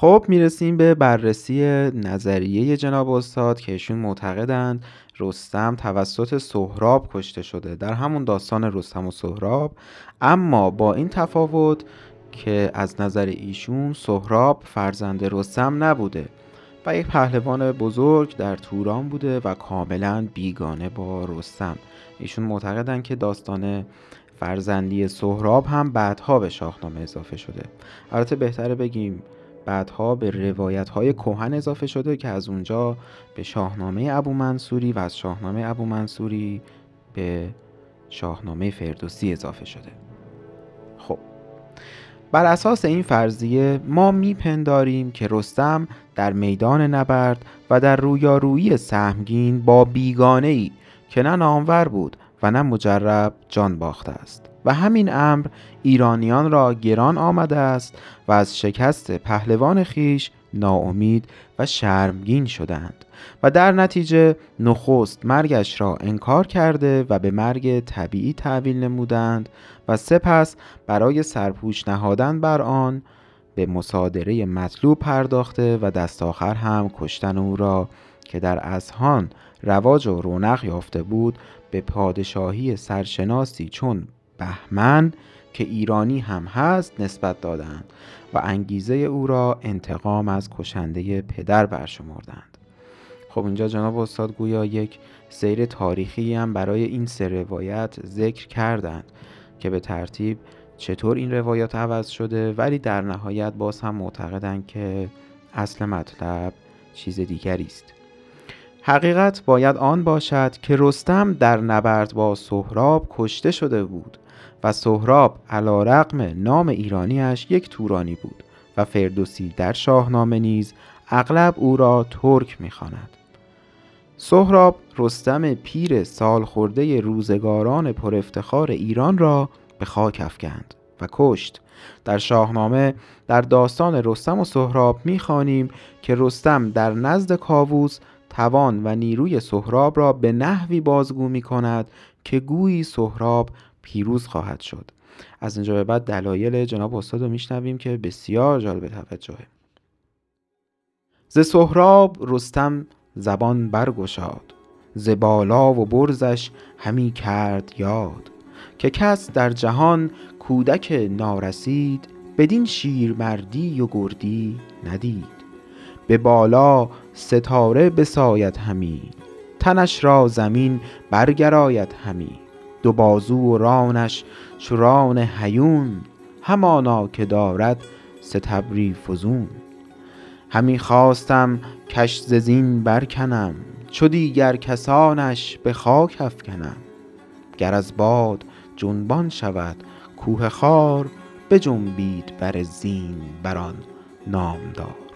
خب می‌رسیم به بررسی نظریه جناب استاد که ایشون معتقدند رستم توسط سهراب کشته شده در همون داستان رستم و سهراب. اما با این تفاوت که از نظر ایشون سهراب فرزند رستم نبوده و یک پهلوان بزرگ در توران بوده و کاملا بیگانه با رستم. ایشون معتقدند که داستان فرزندی سهراب هم بعدها به شاهنامه اضافه شده. البته بهتره بگیم بعدها به روایت های کوهن اضافه شده که از اونجا به شاهنامه ابو منصوری و از شاهنامه ابو منصوری به شاهنامه فردوسی اضافه شده. خب بر اساس این فرضیه ما میپنداریم که رستم در میدان نبرد و در رویارویی سهمگین با بیگانه ای که نه نامور بود و نه مجرب جان باخته است. و همین امر ایرانیان را گران آمده است و از شکست پهلوان خیش ناامید و شرمگین شدند و در نتیجه نخست مرگش را انکار کرده و به مرگ طبیعی تحویل نمودند و سپس برای سرپوش نهادن بر آن به مصادره مطلوب پرداخته و دست آخر هم کشتن او را که در اذهان رواج و رونق یافته بود به پادشاهی سرشناسی چون بهمن که ایرانی هم هست نسبت دادند و انگیزه او را انتقام از کشنده پدر برشمردند. خب اینجا جناب استاد گویا یک سیر تاریخی هم برای این سه روایت ذکر کردند که به ترتیب چطور این روایات عوض شده ولی در نهایت باز هم معتقدند که اصل مطلب چیز دیگری است. حقیقت باید آن باشد که رستم در نبرد با سهراب کشته شده بود و سهراب علا رقم نام ایرانیش یک تورانی بود و فردوسی در شاهنامه نیز اغلب او را ترک می‌خواند. سهراب رستم پیر سال خورده روزگاران پر افتخار ایران را به خاک افکند و کشت در شاهنامه در داستان رستم و سهراب می‌خوانیم که رستم در نزد کاووس توان و نیروی سهراب را به نحوی بازگو می کند که گویی سهراب پیروز خواهد شد. از اینجا به بعد دلایل جناب استاد رو میشنویم که بسیار جالب توجهه. ز سهراب رستم زبان برگشاد ز بالا و برزش همی کرد یاد. که کس در جهان کودک نارسید بدین شیرمردی و گردی ندید. به بالا ستاره بساید همی تنش را زمین برگراید همی. دو بازو و رانش چران هیون همانا که دارد ستبری فزون. همی خواستم کش زین برکنم چو دیگر کسانش به خاک افکنم. گر از باد جنبان شود کوه خار بجنبید بر زین بران نامدار.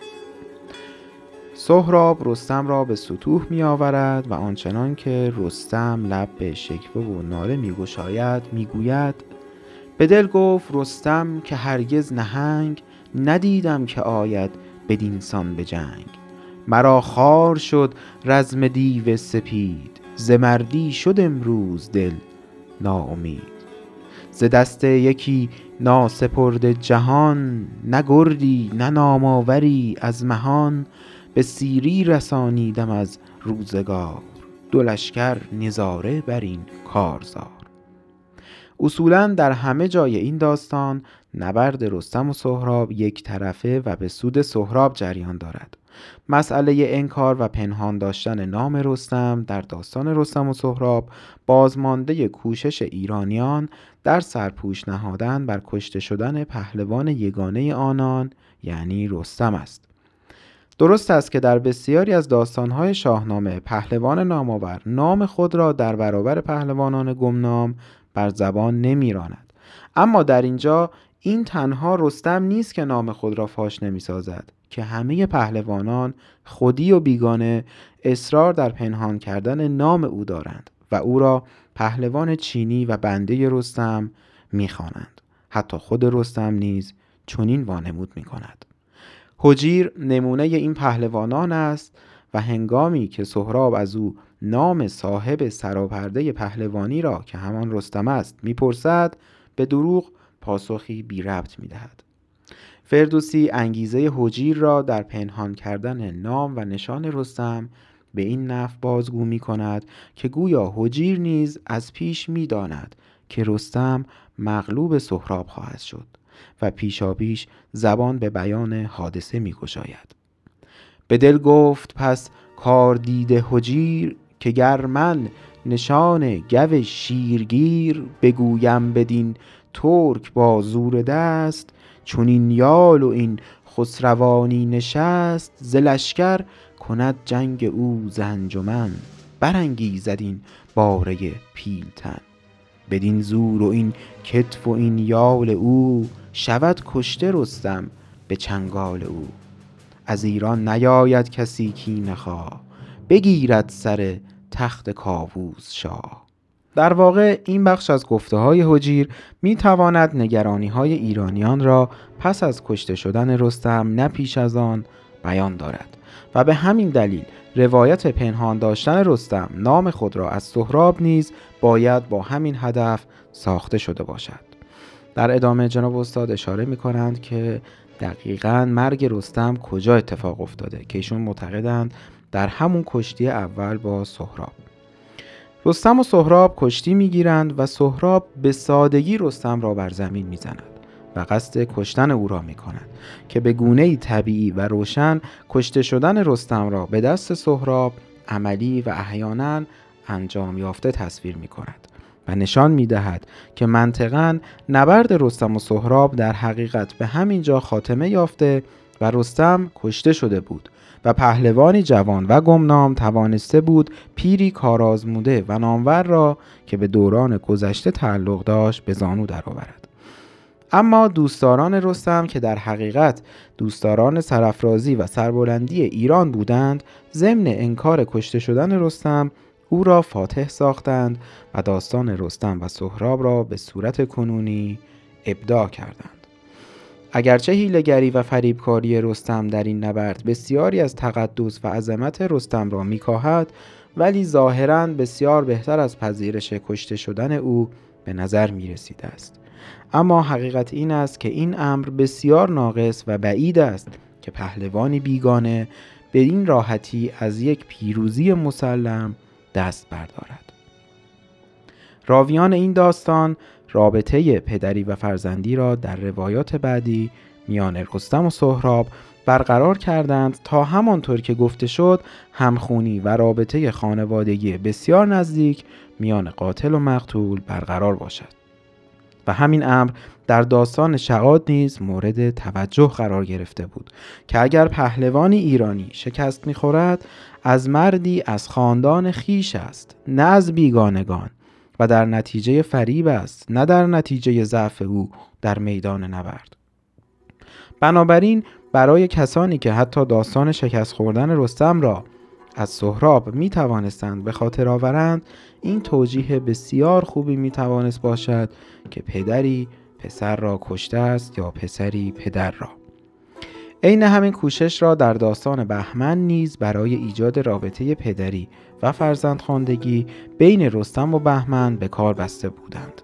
سهراب رستم را به سطوح می آورد و آنچنان که رستم لب به شکوه و ناله می گشاید می گوید به دل گفت رستم که هرگز نهنگ ندیدم که آید بدینسان به جنگ. مرا خار شد رزم دیو سپید ز مردی شد امروز دل ناامید. ز دست یکی ناسپرد جهان نه گردی نه نامآوری از مهان به سیری رسانیدم از روزگار. دو لشکر نظاره بر این کارزار. اصولا در همه جای این داستان نبرد رستم و سهراب یک طرفه و به سود سهراب جریان دارد. مسئله انکار و پنهان داشتن نام رستم در داستان رستم و سهراب بازمانده کوشش ایرانیان در سرپوش نهادن بر کشته شدن پهلوان یگانه آنان یعنی رستم است. درست است که در بسیاری از داستانهای شاهنامه پهلوان نامآور نام خود را در برابر پهلوانان گمنام بر زبان نمیراند. اما در اینجا این تنها رستم نیست که نام خود را فاش نمی سازد که همه پهلوانان خودی و بیگانه اصرار در پنهان کردن نام او دارند و او را پهلوان چینی و بنده رستم می‌خوانند. حتی خود رستم نیز چنین وانمود می کند حجیر نمونه این پهلوانان است و هنگامی که سهراب از او نام صاحب سراپرده پهلوانی را که همان رستم است می‌پرسد به دروغ پاسخی بی ربط می‌دهد. فردوسی انگیزه حجیر را در پنهان کردن نام و نشان رستم به این نف بازگو می کند که گویا حجیر نیز از پیش می داند که رستم مغلوب سهراب خواهد شد. و پیشاپیش زبان به بیان حادثه می گشاید. به دل گفت پس کار دیده حجیر که گر من نشان گو شیرگیر بگویم بدین ترک با زور دست چون این یال و این خسروانی نشست ز لشکر کند جنگ او ز انجمن برانگیزد این باره پیلتن بدین زور و این کتف و این یال او شود کشته رستم به چنگال او. از ایران نیاید کسی کینه خواه بگیرد سر تخت کاووس شاه در واقع این بخش از گفته های حجیر می تواند نگرانی های ایرانیان را پس از کشته شدن رستم نه پیش از آن بیان دارد و به همین دلیل روایت پنهان داشتن رستم نام خود را از سهراب نیز باید با همین هدف ساخته شده باشد. در ادامه جناب استاد اشاره می کنند که دقیقا مرگ رستم کجا اتفاق افتاده که ایشون معتقدند در همون کشتی اول با سهراب. رستم و سهراب کشتی می‌گیرند و سهراب به سادگی رستم را بر زمین می‌زند و قصد کشتن او را می کند که به گونه طبیعی و روشن کشته شدن رستم را به دست سهراب عملی و احیانا انجام یافته تصویر می کند و نشان می دهد که منطقا نبرد رستم و سهراب در حقیقت به همین جا خاتمه یافته و رستم کشته شده بود و پهلوانی جوان و گمنام توانسته بود پیری کارآزموده و نامور را که به دوران گذشته تعلق داشت به زانو درآورد. اما دوستداران رستم که در حقیقت دوستداران سرافرازی و سربلندی ایران بودند ضمن انکار کشته شدن رستم او را فاتح ساختند و داستان رستم و سهراب را به صورت کنونی ابداع کردند. اگرچه هیلگری و فریبکاری رستم در این نبرد بسیاری از تقدس و عظمت رستم را میکاهد ولی ظاهرا بسیار بهتر از پذیرش کشته شدن او به نظر می رسیده است. اما حقیقت این است که این امر بسیار ناقص و بعید است که پهلوانی بیگانه به این راحتی از یک پیروزی مسلم دست بردارد. راویان این داستان رابطه پدری و فرزندی را در روایات بعدی میان رستم و سهراب برقرار کردند تا همانطور که گفته شد همخونی و رابطه خانوادگی بسیار نزدیک میان قاتل و مقتول برقرار باشد. و همین امر در داستان شعاد نیز مورد توجه قرار گرفته بود که اگر پهلوانی ایرانی شکست می‌خورد از مردی از خاندان خیش است نه از بیگانگان. و در نتیجه فریب است نه در نتیجه ضعف او در میدان نبرد. بنابراین برای کسانی که حتی داستان شکست خوردن رستم را از سهراب می توانستند به خاطر آورند این توجیه بسیار خوبی می توانست باشد که پدری پسر را کشته است یا پسری پدر را عین همین کوشش را در داستان بهمن نیز برای ایجاد رابطه پدری و فرزندخواندگی بین رستم و بهمن به کار بسته بودند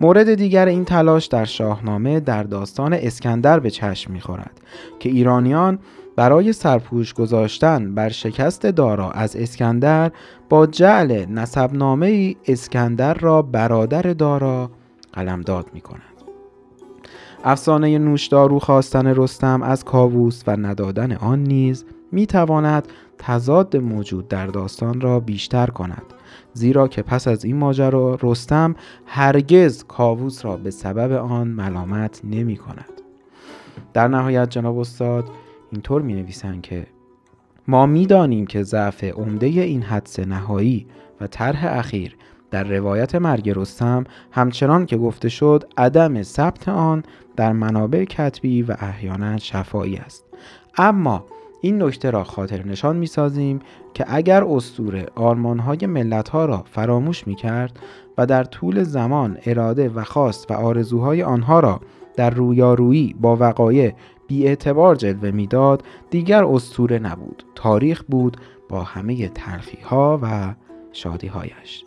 مورد دیگر این تلاش در شاهنامه در داستان اسکندر به چشم می‌خورد که ایرانیان برای سرپوش گذاشتن بر شکست دارا از اسکندر با جعل نسبنامه اسکندر را برادر دارا قلمداد می کند. افسانه نوشدارو خواستن رستم از کاووس و ندادن آن نیز می تواند تضاد موجود در داستان را بیشتر کند. زیرا که پس از این ماجرا رستم هرگز کاووس را به سبب آن ملامت نمی کند در نهایت جناب استاد اینطور می نویسند که ما می‌دانیم که ضعف عمده این حدس نهایی و طرح اخیر در روایت مرگ رستم همچنان که گفته شد عدم ثبت آن در منابع کتبی و احیانا شفایی است. اما این نکته را خاطر نشان می سازیم که اگر استوره آرمانهای ملتها را فراموش می کرد و در طول زمان اراده و خواست و آرزوهای آنها را در رویارویی با وقایع بی اعتبار جلوه می‌داد دیگر استوره نبود. تاریخ بود با همه تلخی ها و شادی هایش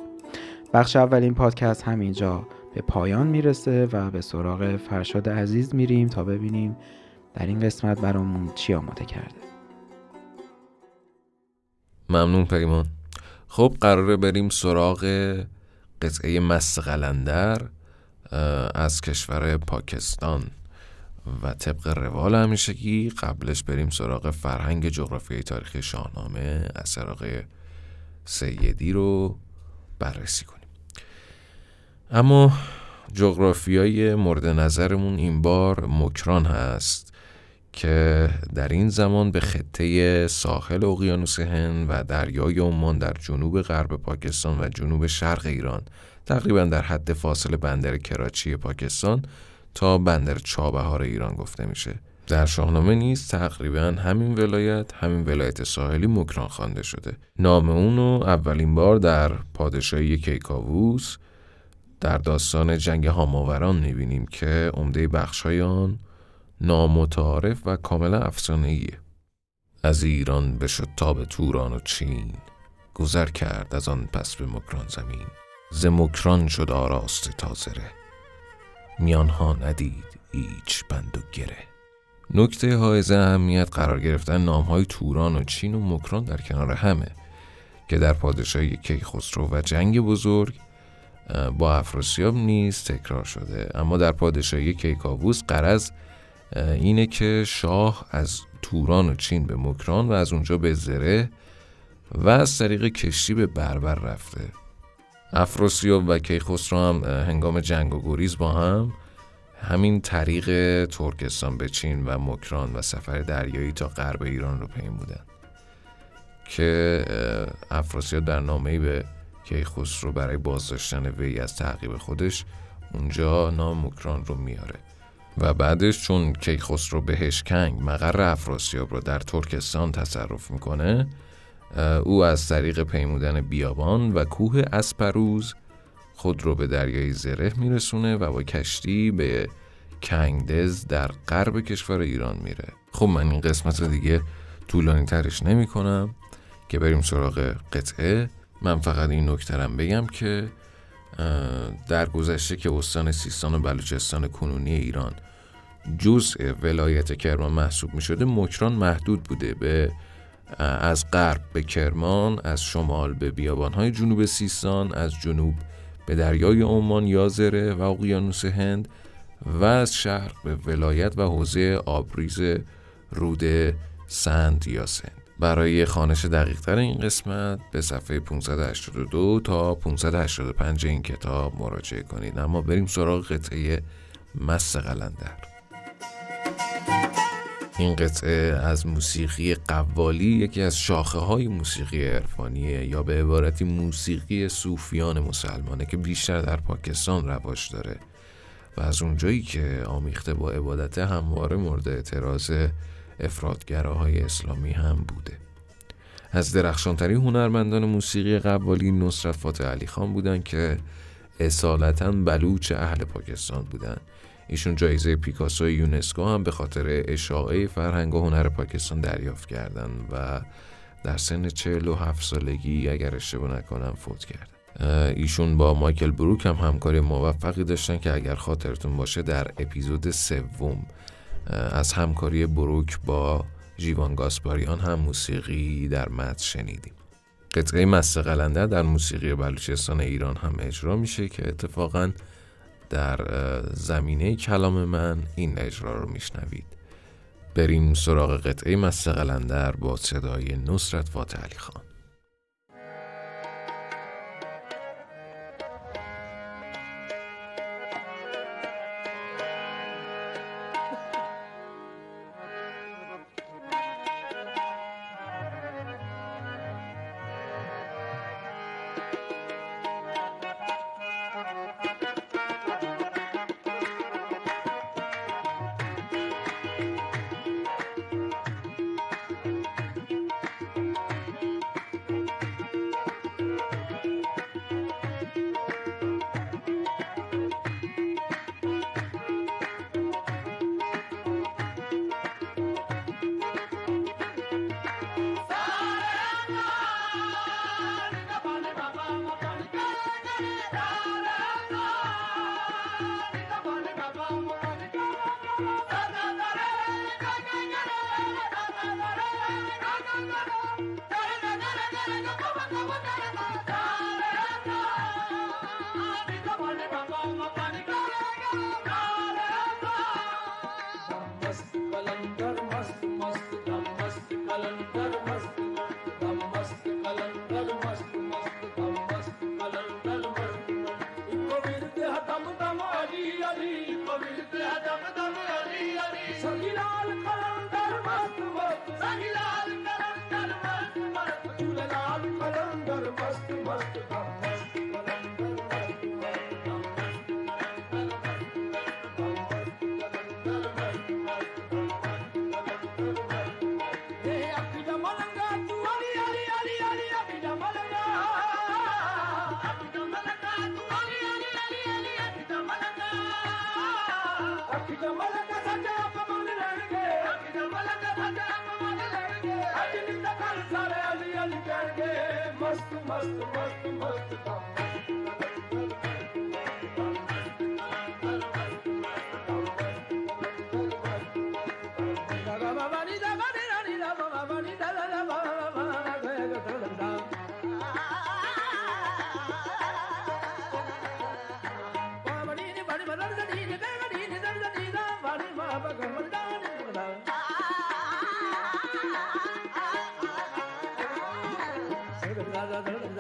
بخش اولین پادکست همینجا به پایان می‌رسه و به سراغ فرشاد عزیز میریم تا ببینیم در این قسمت برامون چی آماده کرده. ممنون پیمان خب قراره بریم سراغ قطعه مست قلندر از کشور پاکستان و طبق روال همیشگی. قبلش بریم سراغ فرهنگ جغرافیای تاریخی شاهنامه از سراغ سیدی رو بررسی کنیم. اما جغرافیای مورد نظرمون این بار مکران هست که در این زمان به خطه ساحل اقیانوس هند و دریای عمان در جنوب غرب پاکستان و جنوب شرق ایران تقریبا در حد فاصل بندر کراچی پاکستان تا بندر چابهار ایران گفته میشه. در شاهنامه نیز تقریبا همین ولایت همین ولایت ساحلی مکران خوانده شده. نام اونو اولین بار در پادشاهی کیکاووس در داستان جنگ هاماوران می‌بینیم که عمده بخشای آن نامتعارف و کاملا افسانه‌ایه. از ایران به توران و چین گذر کرد از آن پس به مکران زمین. ز مکران شد آراست تازره میانها ندید هیچ بند و گره. نکته حائز اهمیت قرار گرفتن نام های توران و چین و مکران در کنار همه که در پادشاهی کیخسرو و جنگ بزرگ با افراسیاب نیز تکرار شده. اما در پادشاهی کیکاووس قرض اینه که شاه از توران و چین به مکران و از اونجا به زره و از طریق کشتی به بربر رفته. افراسیاب و کیخسرو هم هنگام جنگ و گریز با هم. همین طریق ترکستان به چین و مکران و سفر دریایی تا غرب ایران رو بودن. که افراسیاب در نامه‌ای به کیخسرو برای بازداشتن وی از تعقیب خودش اونجا نام مکران رو میاره. و بعدش چون کیخسرو بهشکنگ مقر افراسیاب رو در ترکستان تصرف می‌کنه او از طریق پیمودن بیابان و کوه اسپروز خود رو به دریای زره میرسونه و با کشتی به کنگدز در غرب کشور ایران میره. خب من این قسمت رو دیگه طولانی ترش نمی کنم که بریم سراغ قطعه. من فقط این نکترم بگم که در گذشته که استان سیستان و بلوچستان کنونی ایران جزء ولایت کرمان محسوب می شده مکران محدود بوده به از غرب به کرمان از شمال به بیابانهای جنوب سیستان از جنوب به دریای عمان یا زره و اقیانوس هند و از شرق به ولایت و حوزه آبریز رود سند یا سند. برای خانش دقیق تر این قسمت به صفحه 582 تا 585 این کتاب مراجعه کنید. اما بریم سراغ قطعه مست قلندر. این قطعه از موسیقی قوالی یکی از شاخه های موسیقی عرفانیه یا به عبارتی موسیقی صوفیان مسلمانه که بیشتر در پاکستان رواج داره. و از اونجایی که آمیخته با عبادت همواره مورد اعتراض افرادگراهای اسلامی هم بوده. از درخشانترین هنرمندان موسیقی قوالی نصرت فاتح علی خان بودن که اصالتا بلوچ اهل پاکستان بودن. ایشون جایزه پیکاسو یونسکو هم به خاطر اشاعه فرهنگ و هنر پاکستان دریافت کردن و در سن 47 سالگی اگر اشتباه نکنم فوت کرد. ایشون با مایکل بروک هم همکاری موفقی داشتن که اگر خاطرتون باشه در اپیزود سوم از همکاری بروک با جیوان گاسپاریان هم موسیقی در متن شنیدیم. قطعه مست قلندر در موسیقی بلوچستان ایران هم اجرا میشه که اتفاقا در زمینه کلام من این اجرا رو میشنوید. بریم سراغ قطعه مست قلندر با صدای نصرت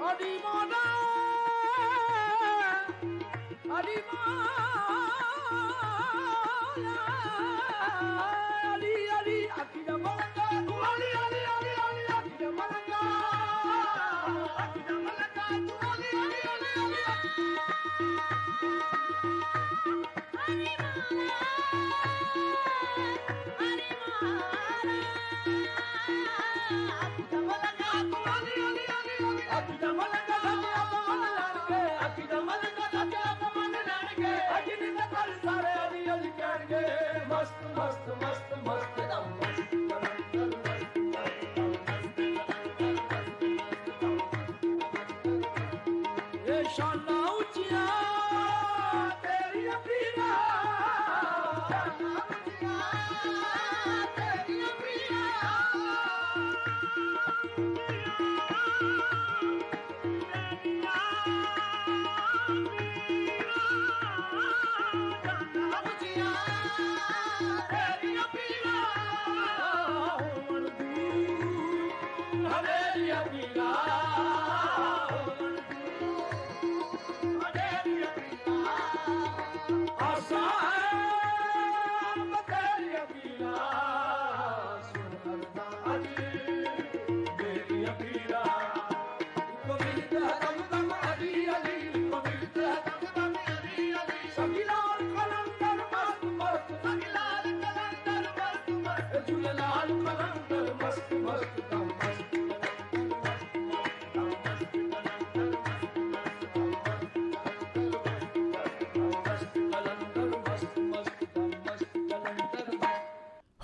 فاتح علی خان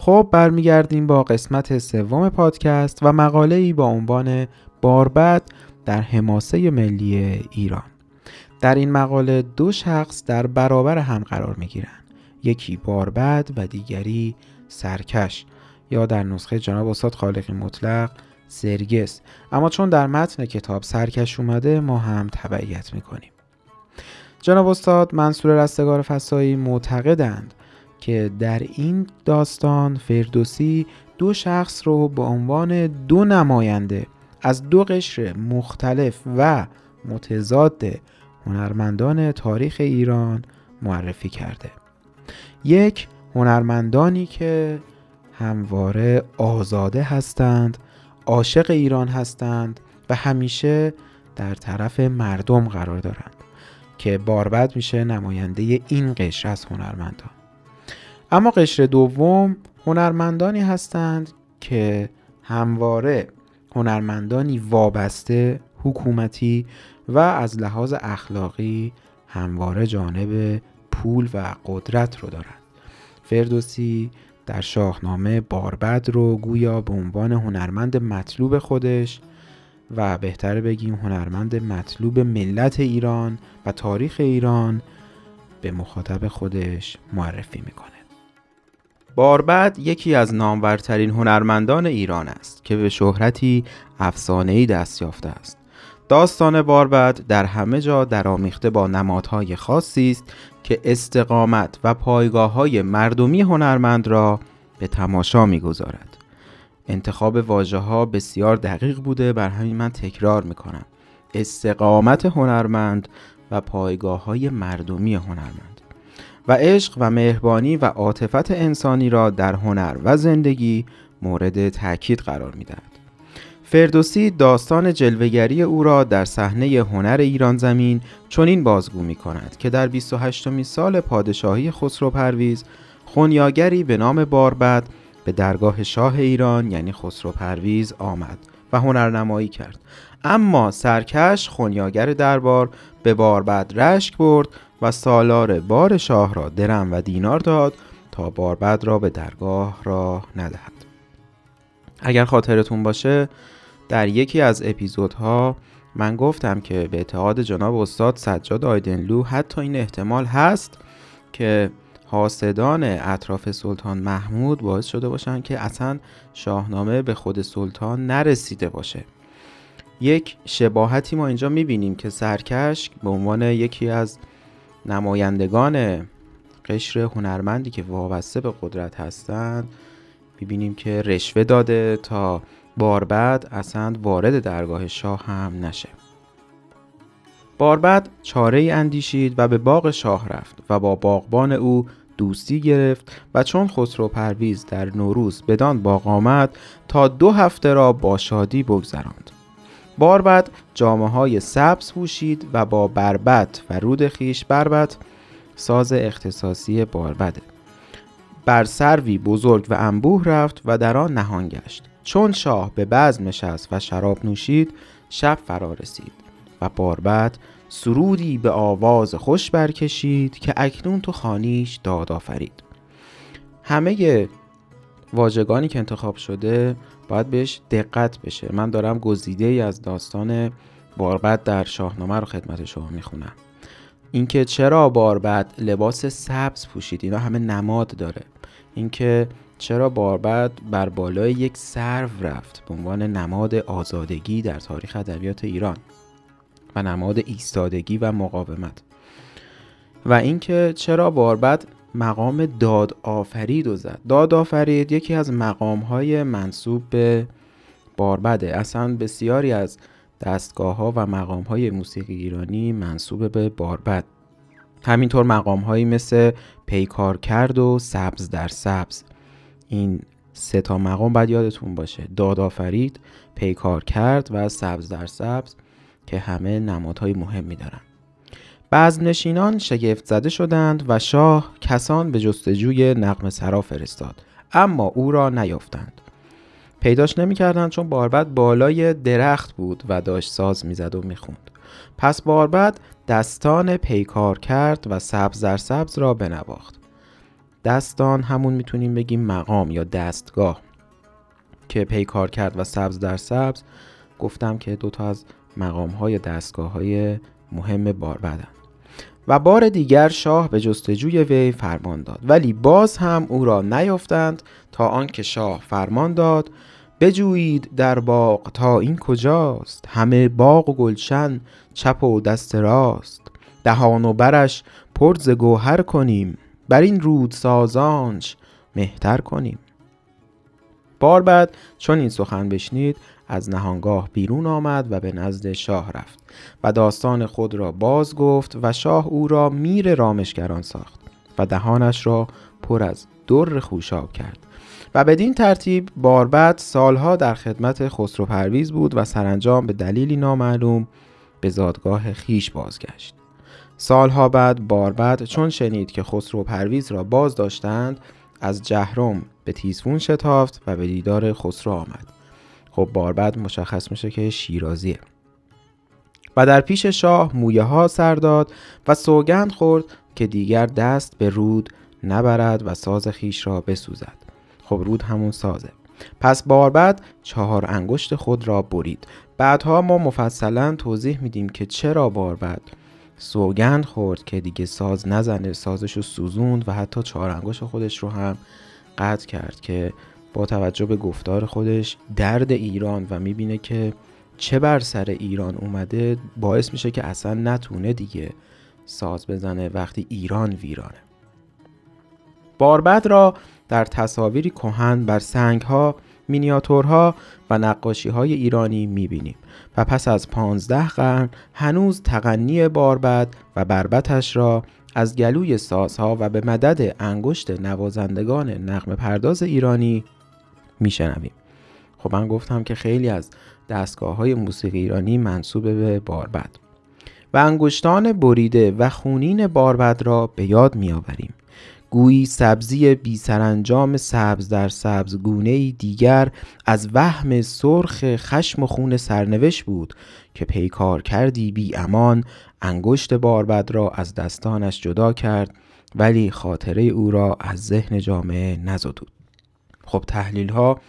خب برمیگردیم با قسمت سوم پادکست و مقاله ای با عنوان باربد در حماسه ملی ایران. در این مقاله دو شخص در برابر هم قرار می گیرن. یکی باربد و دیگری سرکش یا در نسخه جناب استاد خالقی مطلق سرگس. اما چون در متن کتاب سرکش اومده ما هم تبعیت می‌کنیم. جناب استاد منصور رستگار فسایی معتقدند که در این داستان فردوسی دو شخص رو به عنوان دو نماینده از دو قشر مختلف و متضاد هنرمندان تاریخ ایران معرفی کرده. یک هنرمندانی که همواره آزاده هستند عاشق ایران هستند و همیشه در طرف مردم قرار دارند که باربد میشه نماینده این قشر از هنرمندان. اما قشر دوم هنرمندانی هستند که همواره هنرمندانی وابسته حکومتی و از لحاظ اخلاقی همواره جانب پول و قدرت رو دارند. فردوسی در شاهنامه باربد رو گویا به عنوان هنرمند مطلوب خودش و بهتر بگیم هنرمند مطلوب ملت ایران و تاریخ ایران به مخاطب خودش معرفی می‌کنه باربد یکی از نامورترین هنرمندان ایران است که به شهرتی افسانه‌ای دست یافته است داستان باربد در همه جا درآمیخته با نمادهای خاصی است که استقامت و پایگاه های مردمی هنرمند را به تماشا می‌گذارد. انتخاب واجه ها بسیار دقیق بوده بر همین من تکرار می‌کنم. استقامت هنرمند و پایگاه های مردمی هنرمند و عشق و مهربانی و عاطفت انسانی را در هنر و زندگی مورد تاکید قرار می‌دهد. فردوسی داستان جلوگری او را در صحنه هنر ایران زمین چنین بازگو می کند که در 28 می سال پادشاهی خسرو پرویز خونیاگری به نام باربد به درگاه شاه ایران یعنی خسرو پرویز آمد و هنرنمایی کرد اما سرکش خونیاگر دربار به باربد رشک برد و سالار بار شاه را درم و دینار داد تا باربد را به درگاه را ندهد. اگر خاطرتون باشه در یکی از اپیزودها من گفتم که به اتحاد جناب استاد سجاد آیدنلو حتی این احتمال هست که حاسدان اطراف سلطان محمود باعث شده باشن که اصلا شاهنامه به خود سلطان نرسیده باشه. یک شباهتی ما اینجا می‌بینیم که سرکش به عنوان یکی از نمایندگان قشر هنرمندی که وابسته به قدرت هستند می‌بینیم که رشوه داده تا باربد اصلا وارد درگاه شاه هم نشه. باربد چاره ای اندیشید و به باغ شاه رفت و با باغبان او دوستی گرفت و چون خسرو پرویز در نوروز بدان باغ آمد تا دو هفته را با شادی بگذراند. باربد جامعه های سبز پوشید و با بربت و رود خیش بربت ساز اختصاصی باربده بر سروی بزرگ و انبوه رفت و در آن نهان گشت. چون شاه به بزم نشست و شراب نوشید شب فرا رسید و باربد سرودی به آواز خوش برکشید که اکنون تو خانیش داد آفرید. همه واژگانی که انتخاب شده باید بهش دقت بشه. من دارم گزیده ای از داستان باربد در شاهنامه رو خدمت شما می‌خونم. اینکه چرا باربد لباس سبز پوشید؟ اینا همه نماد داره. اینکه چرا باربد بر بالای یک سرو رفت به عنوان نماد آزادگی در تاریخ ادبیات ایران و نماد ایستادگی و مقاومت. و اینکه چرا باربد مقام داد آفرید و زد. داد آفرید یکی از مقام های منصوب به باربده. اصلا بسیاری از دستگاه ها و مقام های موسیقی ایرانی منصوب به باربد. همینطور مقام هایی مثل پیکار کرد و سبز در سبز. این سه تا مقام باید یادتون باشه. داد آفرید پیکار کرد و سبز در سبز که همه نمادهای مهمی دارن. بعض نشینان شگفت زده شدند و شاه کسان به جستجوی نقم سرا فرستاد اما او را نیافتند. پیداش نمی‌کردند چون باربد بالای درخت بود و داشت ساز می‌زد و می‌خوند. پس باربد دستان پیکار کرد و سبز در سبز را بنواخت. دستان همون می‌تونیم بگیم مقام یا دستگاه که پیکار کرد و سبز در سبز. گفتم که دوتا از مقام های دستگاه های مهم باربدند و بار دیگر شاه به جستجوی وی فرمان داد. ولی باز هم او را نیافتند تا آنکه شاه فرمان داد بجویید در باغ تا این کجاست؟ همه باغ و گلشن چپ و دست راست. دهان و برش پرز گوهر کنیم. بر این رود سازانش مهتر کنیم. بار بعد چون این سخن بشنید. از نهانگاه بیرون آمد و به نزد شاه رفت و داستان خود را باز گفت و شاه او را میر رامشگران ساخت و دهانش را پر از در خوشاب کرد و بدین ترتیب باربد سالها در خدمت خسرو پرویز بود و سرانجام به دلیلی نامعلوم به زادگاه خیش بازگشت. سالها بعد باربد چون شنید که خسرو پرویز را باز داشتند از جهرم به تیزفون شتافت و به دیدار خسرو آمد. خب باربد مشخص میشه که شیرازیه. و در پیش شاه مویه ها سر داد و سوگند خورد که دیگر دست به رود نبرد و ساز خیش را بسوزد. خب رود همون سازه. پس باربد چهار انگشت خود را برید. بعدها ما مفصلا توضیح میدیم که چرا باربد سوگند خورد که دیگه ساز نزنه سازش رو سوزوند و حتی چهار انگشت خودش رو هم قطع کرد که با توجه به گفتار خودش درد ایران و می‌بینه که چه بر سر ایران اومده باعث میشه که اصلا نتونه دیگه ساز بزنه وقتی ایران ویرانه. باربد را در تصاویری کهن بر سنگ ها مینیاتورها و نقاشی های ایرانی می‌بینیم و پس از پانزده قرن هنوز تغنی باربد و بربتش را از گلوی سازها و به مدد انگشت نوازندگان نقم پرداز ایرانی میشنویم. خب من گفتم که خیلی از دستگاه های موسیقی ایرانی منصوب به باربد. و انگشتان بریده و خونین باربد را به یاد میآوریم. گویی سبزی بی سرانجام سبز در سبز گونه دیگر از وهم سرخ خشم و خون سرنوشت بود که پیکار کردی بی امان انگشت باربد را از دستانش جدا کرد ولی خاطره او را از ذهن جامعه نزدود. خب تحلیل ها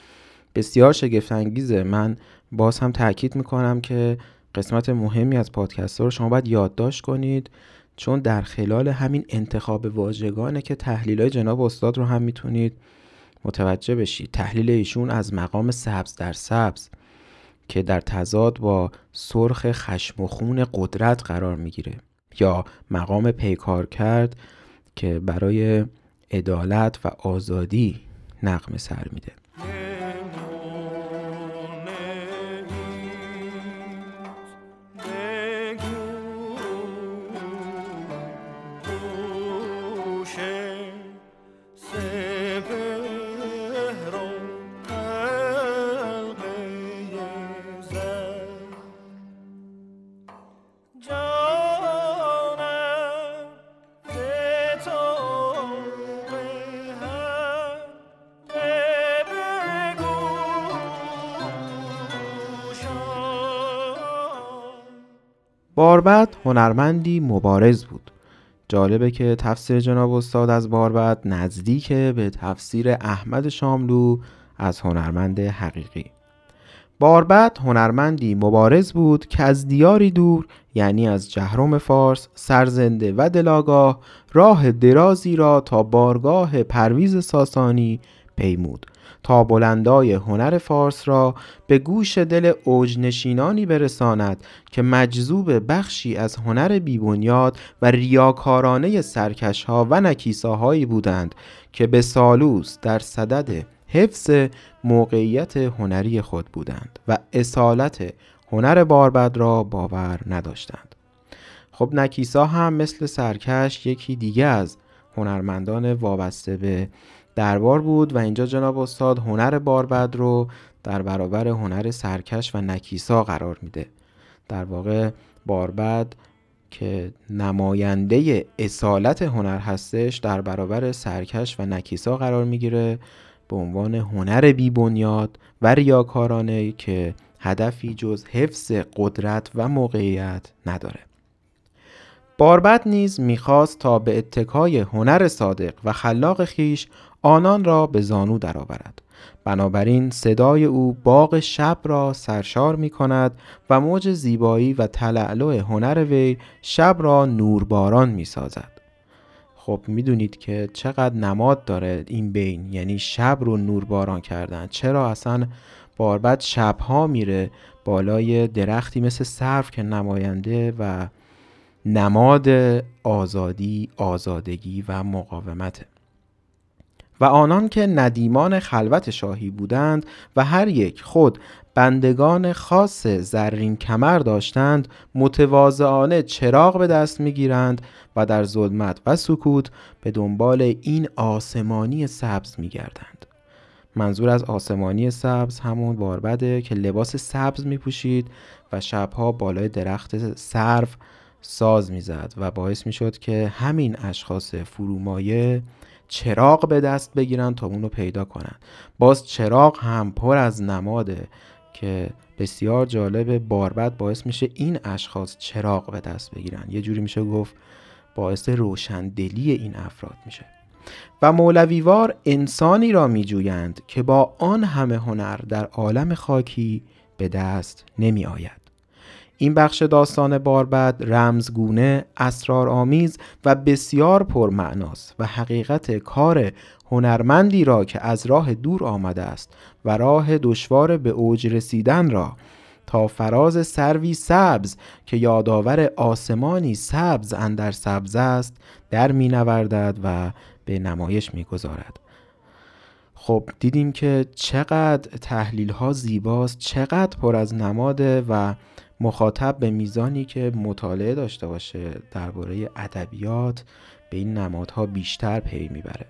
بسیار شگفتانگیزه. من باز هم تاکید می‌کنم که قسمت مهمی از پادکست ها رو شما باید یادداشت کنید چون در خلال همین انتخاب واژگانه که تحلیل های جناب استاد رو هم می‌تونید متوجه بشید. تحلیل ایشون از مقام سبز در سبز که در تضاد با سرخ خشم و خون قدرت قرار می‌گیره یا مقام پیکار کرد که برای عدالت و آزادی نقم سر میده. هنرمندی مبارز بود. جالبه که تفسیر جناب استاد از باربد نزدیک به تفسیر احمد شاملو از هنرمند حقیقی. باربد هنرمندی مبارز بود که از دیاری دور یعنی از جهرم فارس سرزنده و دلاگاه راه درازی را تا بارگاه پرویز ساسانی پیمود. تا بلندای هنر فارس را به گوش دل اوجنشینانی برساند که مجذوب بخشی از هنر بیبنیاد و ریاکارانه سرکش ها و نکیساهایی بودند که به سالوس در صدد حفظ موقعیت هنری خود بودند و اصالت هنر باربد را باور نداشتند. خب نکیسا هم مثل سرکش یکی دیگه از هنرمندان وابسته به دربار بود و اینجا جناب استاد هنر باربد رو در برابر هنر سرکش و نکیسا قرار میده. در واقع باربد که نماینده اصالت هنر هستش در برابر سرکش و نکیسا قرار می‌گیره به عنوان هنر بی بنیاد و ریاکارانه که هدفی جز حفظ قدرت و موقعیت نداره. باربد نیز می‌خواست تا به اتکای هنر صادق و خلاق خیش آنان را به زانو درآورد. بنابراین صدای او باغ شب را سرشار می کند و موج زیبایی و تلعلع هنر وی شب را نورباران می سازد. خب می‌دونید که چقدر نماد داره این بین یعنی شب رو نورباران کردن. چرا اصلا باربد شبها میره بالای درختی مثل صرف که نماینده و نماد آزادی، آزادگی و مقاومته؟ و آنان که ندیمان خلوت شاهی بودند و هر یک خود بندگان خاص زرین کمر داشتند متواضعانه چراغ به دست می‌گیرند و در ظلمت و سکوت به دنبال این آسمانی سبز میگردند. منظور از آسمانی سبز همون باربده که لباس سبز میپوشید و شبها بالای درخت سرف ساز می‌زد و باعث می‌شد که همین اشخاص فرومایه چراغ به دست بگیرن تا اونو پیدا کنن. باز چراغ هم پر از نماده که بسیار جالب باربد باعث میشه این اشخاص چراغ به دست بگیرن. یه جوری میشه گفت باعث روشندلی این افراد میشه. و مولویوار انسانی را میجویند که با آن همه هنر در عالم خاکی به دست نمی آید. این بخش داستان باربد رمزگونه، اسرارآمیز و بسیار پرمعناست و حقیقت کار هنرمندی را که از راه دور آمده است و راه دشوار به اوج رسیدن را تا فراز سروی سبز که یادآور آسمانی سبز اندر سبز است در می نوردد و به نمایش می گذارد. خب دیدیم که چقدر تحلیل ها زیباست چقدر پر از نماده و مخاطب به میزانی که مطالعه داشته باشه درباره ادبیات به این نمادها بیشتر پی می‌بره.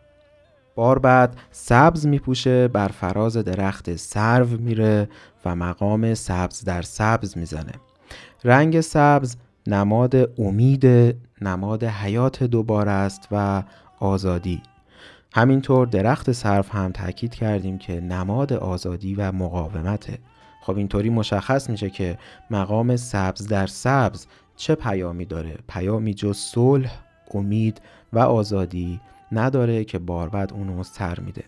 بار بعد سبز میپوشه بر فراز درخت سرو میره و مقام سبز در سبز می‌زنه. رنگ سبز نماد امید نماد حیات دوباره است و آزادی. همینطور درخت سرو هم تاکید کردیم که نماد آزادی و مقاومته. خب اینطوری مشخص میشه که مقام سبز در سبز چه پیامی داره. پیامی جز صلح امید و آزادی نداره که باربد اونو سر میده.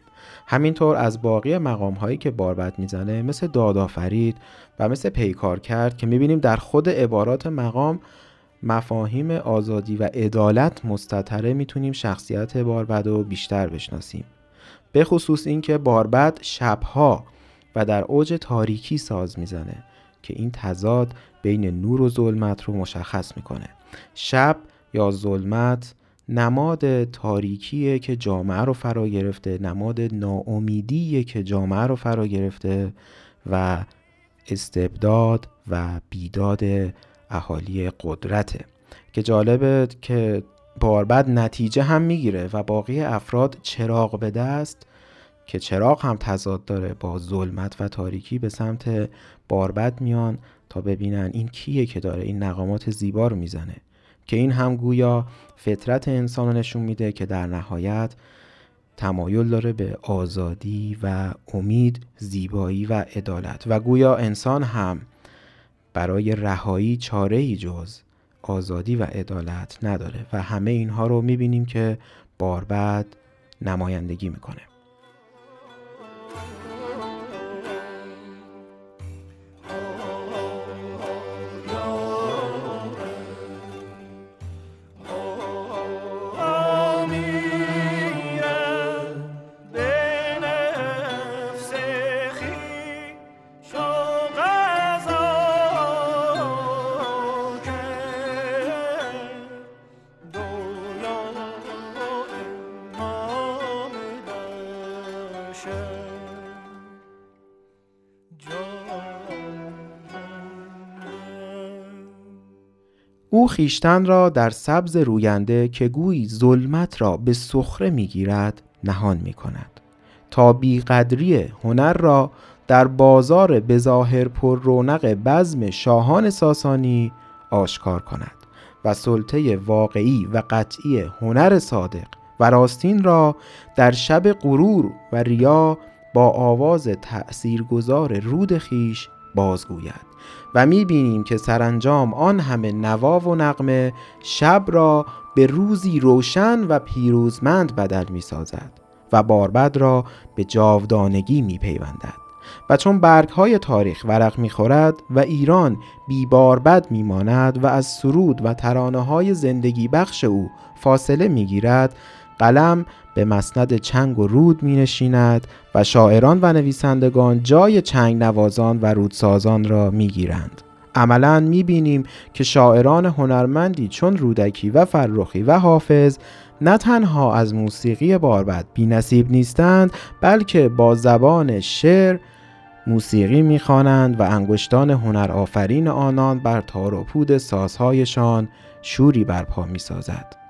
همینطور از باقی مقام هایی که باربد می‌زنه مثل دادافرید و مثل پیکار کرد که می‌بینیم در خود عبارات مقام مفاهیم آزادی و عدالت مستطره می‌تونیم شخصیت باربد رو بیشتر بشناسیم. به خصوص اینکه باربد شبها و در اوج تاریکی ساز می‌زنه که این تضاد بین نور و ظلمت رو مشخص می‌کنه. شب یا ظلمت نماد تاریکیه که جامعه رو فرا گرفته نماد ناامیدیه که جامعه رو فرا گرفته و استبداد و بیداد اهالی قدرته. که جالبه که باربد نتیجه هم می‌گیره و باقی افراد چراغ به دست که چراغ هم تضاد داره با ظلمت و تاریکی به سمت باربد میان تا ببینن این کیه که داره این نقامات زیبا رو می‌زنه. که این هم گویا فطرت انسان نشون میده که در نهایت تمایل داره به آزادی و امید زیبایی و عدالت. و گویا انسان هم برای رهایی چاره ای جز آزادی و عدالت نداره و همه اینها رو می‌بینیم که باربد نمایندگی می‌کنه. خیشتن را در سبز روینده که گویی ظلمت را به سخره می‌گیرد نهان می کند تا بیقدری هنر را در بازار بظاهر پر رونق بزم شاهان ساسانی آشکار کند و سلطه واقعی و قطعی هنر صادق و راستین را در شب غرور و ریا با آواز تأثیرگذار رود خیش بازگوید. و می‌بینیم که سرانجام آن همه نوا و نقمه شب را به روزی روشن و پیروزمند بدل می سازد و باربد را به جاودانگی می پیوندد. و چون برگ های تاریخ ورق می خورد و ایران بی باربد می ماند و از سرود و ترانه های زندگی بخش او فاصله می گیرد قلم به مسند چنگ و رود می نشیند و شاعران و نویسندگان جای چنگ نوازان و رودسازان را می گیرند. عملا می بینیم که شاعران هنرمندی چون رودکی و فرخی و حافظ نه تنها از موسیقی باربد بی نصیب نیستند بلکه با زبان شعر موسیقی می‌خوانند و انگشتان هنر آفرین آنان بر تار و پود سازهایشان شوری برپا می‌سازد.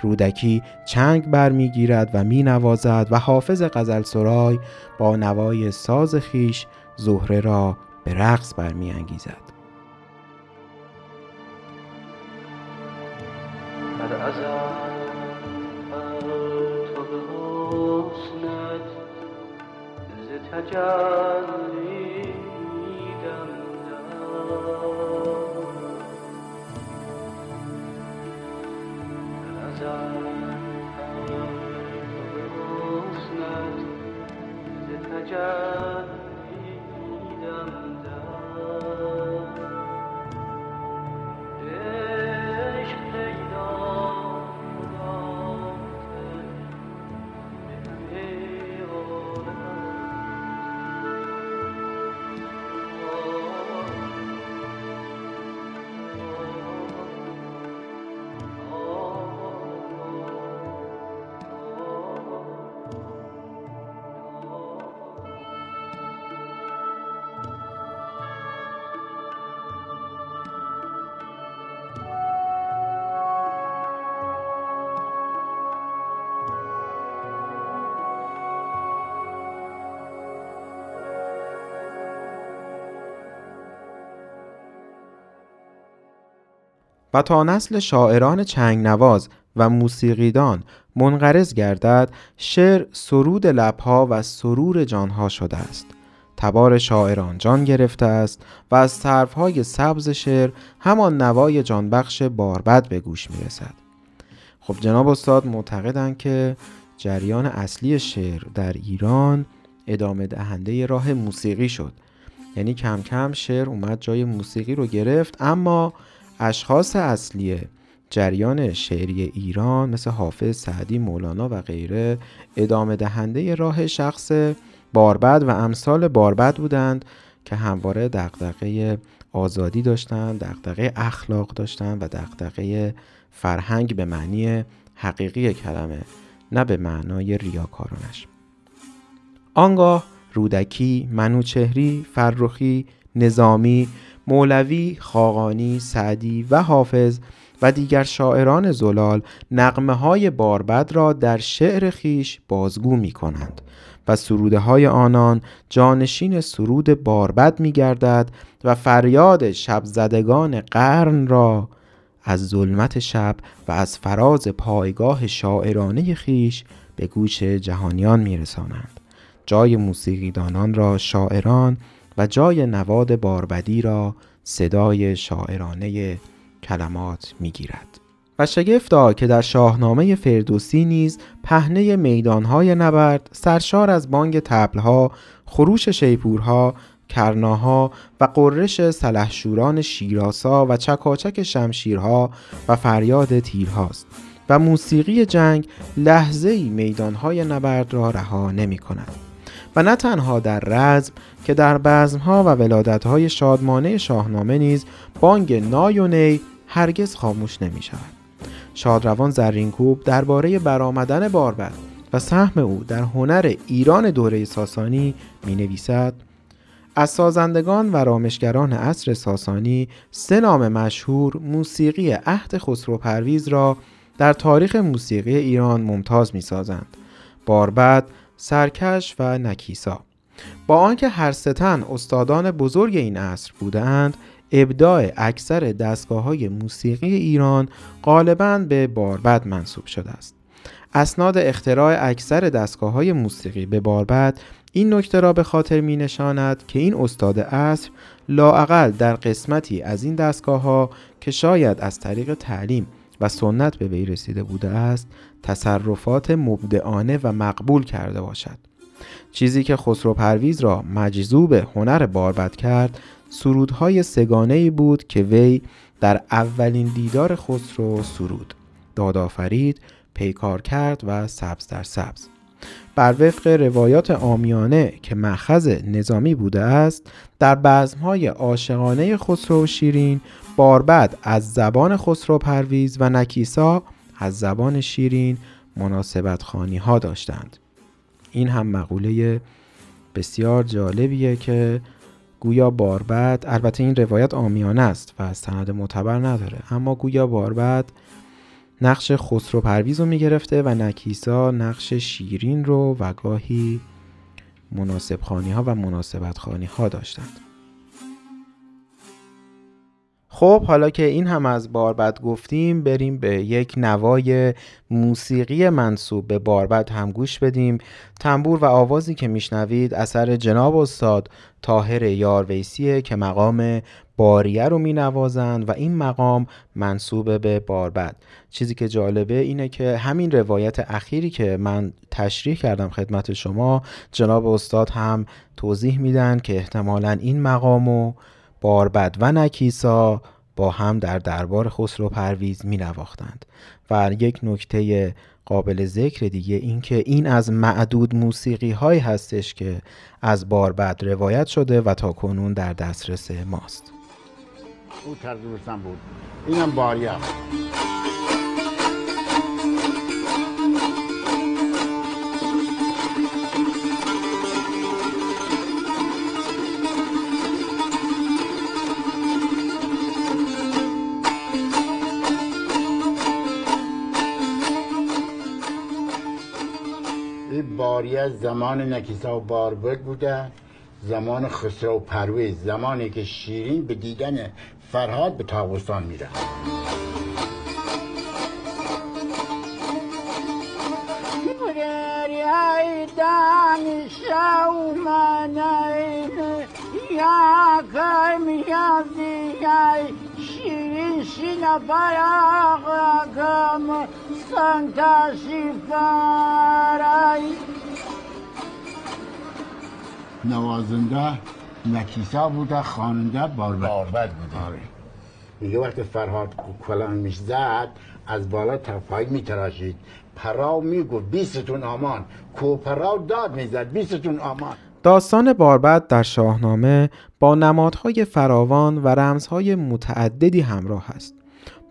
رودکی چنگ برمیگیرد و می نوازد و حافظ غزل سرای با نوای ساز خیش زهره را به رقص برمیانگیزد. done. تا نسل شاعران چنگ نواز و موسیقیدان منقرض گردد شعر سرود لبها و سرور جانها شده است. تبار شاعران جان گرفته است و از طرفهای سبز شعر همان نوای جانبخش باربد به گوش می رسد خب جناب استاد معتقدند که جریان اصلی شعر در ایران ادامه دهنده راه موسیقی شد. یعنی کم کم شعر اومد جای موسیقی رو گرفت اما اشخاص اصلی جریان شعری ایران مثل حافظ سعدی مولانا و غیره ادامه دهنده راه شخص باربد و امثال باربد بودند که همواره دغدغه آزادی داشتند دغدغه اخلاق داشتند و دغدغه فرهنگ به معنی حقیقی کلمه نه به معنای ریاکارانش. آنگاه رودکی، منوچهری، فرخی، نظامی مولوی، خاقانی، سعدی و حافظ و دیگر شاعران زلال نقمه های باربد را در شعر خیش بازگو می کنند و سروده های آنان جانشین سرود باربد می گردد و فریاد شب زدگان قرن را از ظلمت شب و از فراز پایگاه شاعرانه خیش به گوش جهانیان می رسانند. جای موسیقیدانان را شاعران و جای نواد باربدی را صدای شاعرانه کلمات می‌گیرد و شگفتا که در شاهنامه فردوسی نیز پهنه میدانهای نبرد سرشار از بانگ تبلها، خروش شیپورها، کرناها و قررش سلحشوران شیراسا و چکاچک شمشیرها و فریاد تیرهاست و موسیقی جنگ لحظه ای میدانهای نبرد را رها نمی کند. نه تنها در رزم که در بزمها و ولادتهای شادمانه شاهنامه نیز بانگ نای و نی هرگز خاموش نمی شود. شادروان زرینکوب درباره برآمدن باربد و سهم او در هنر ایران دوره ساسانی می نویسد از سازندگان و رامشگران عصر ساسانی سه نام مشهور موسیقی عهد خسرو پرویز را در تاریخ موسیقی ایران ممتاز می سازند. باربد، سرکش و نکیسا. با آنکه هر ستن استادان بزرگ این عصر بودند ابداع اکثر دستگاه های موسیقی ایران غالبا به باربد منصوب شده است. اسناد اختراع اکثر دستگاه های موسیقی به باربد این نکته را به خاطر می نشاند که این استاد عصر لاعقل در قسمتی از این دستگاه ها که شاید از طریق تعلیم و سنت به وی رسیده بوده است تصرفات مبدعانه و مقبول کرده باشد. چیزی که خسرو پرویز را مجذوب هنر باربد کرد سرودهای سگانه بود که وی در اولین دیدار خسرو سرود دادافرید پیکار کرد و سبز در سبز. بر وفق روایات آمیانه که مخز نظامی بوده است در بزمهای عاشقانه خسرو و شیرین باربد از زبان خسرو پرویز و نکیسا از زبان شیرین مناسبت خانی ها داشتند. این هم مقوله بسیار جالبیه که گویا باربد البته این روایت آمیانه است و سند معتبر نداره اما گویا باربد نقش خسرو پرویز رو می‌گرفته و نکیسا نقش شیرین رو و گاهی مناسب خانی ها و مناسبت خانی ها داشتند. خب حالا که این هم از باربد گفتیم بریم به یک نوای موسیقی منصوب به باربد هم گوش بدیم. تنبور و آوازی که میشنوید اثر جناب استاد تاهر یارویسیه که مقام باریه رو می نوازند و این مقام منصوب به باربد. چیزی که جالبه اینه که همین روایت اخیری که من تشریح کردم خدمت شما جناب استاد هم توضیح میدن که احتمالا این مقامو باربد و نکیسا با هم در دربار خسرو پرویز می نواختند و یک نکته قابل ذکر دیگه این که این از معدود موسیقی های هستش که از باربد روایت شده و تا کنون در دسترس ماست. او بود. اینم باریا باریه زمان نکیسا و باربد بوده. زمان خسرو و پرویز زمانی که شیرین به دیدن فرهاد به تاغستان میره شیرین سنتا شفارای نوازنده نکیسا بوده خاننده باربد. باربد بوده. آره. میگه وقتی فرهاد کلان میش زد از بالا تا پایین میتراشید. پراو می‌گفت بیستون آمان. کو پراو داد می‌زد بیستون آمان. داستان باربد در شاهنامه با نمادهای فراوان و رمزهای متعددی همراه است.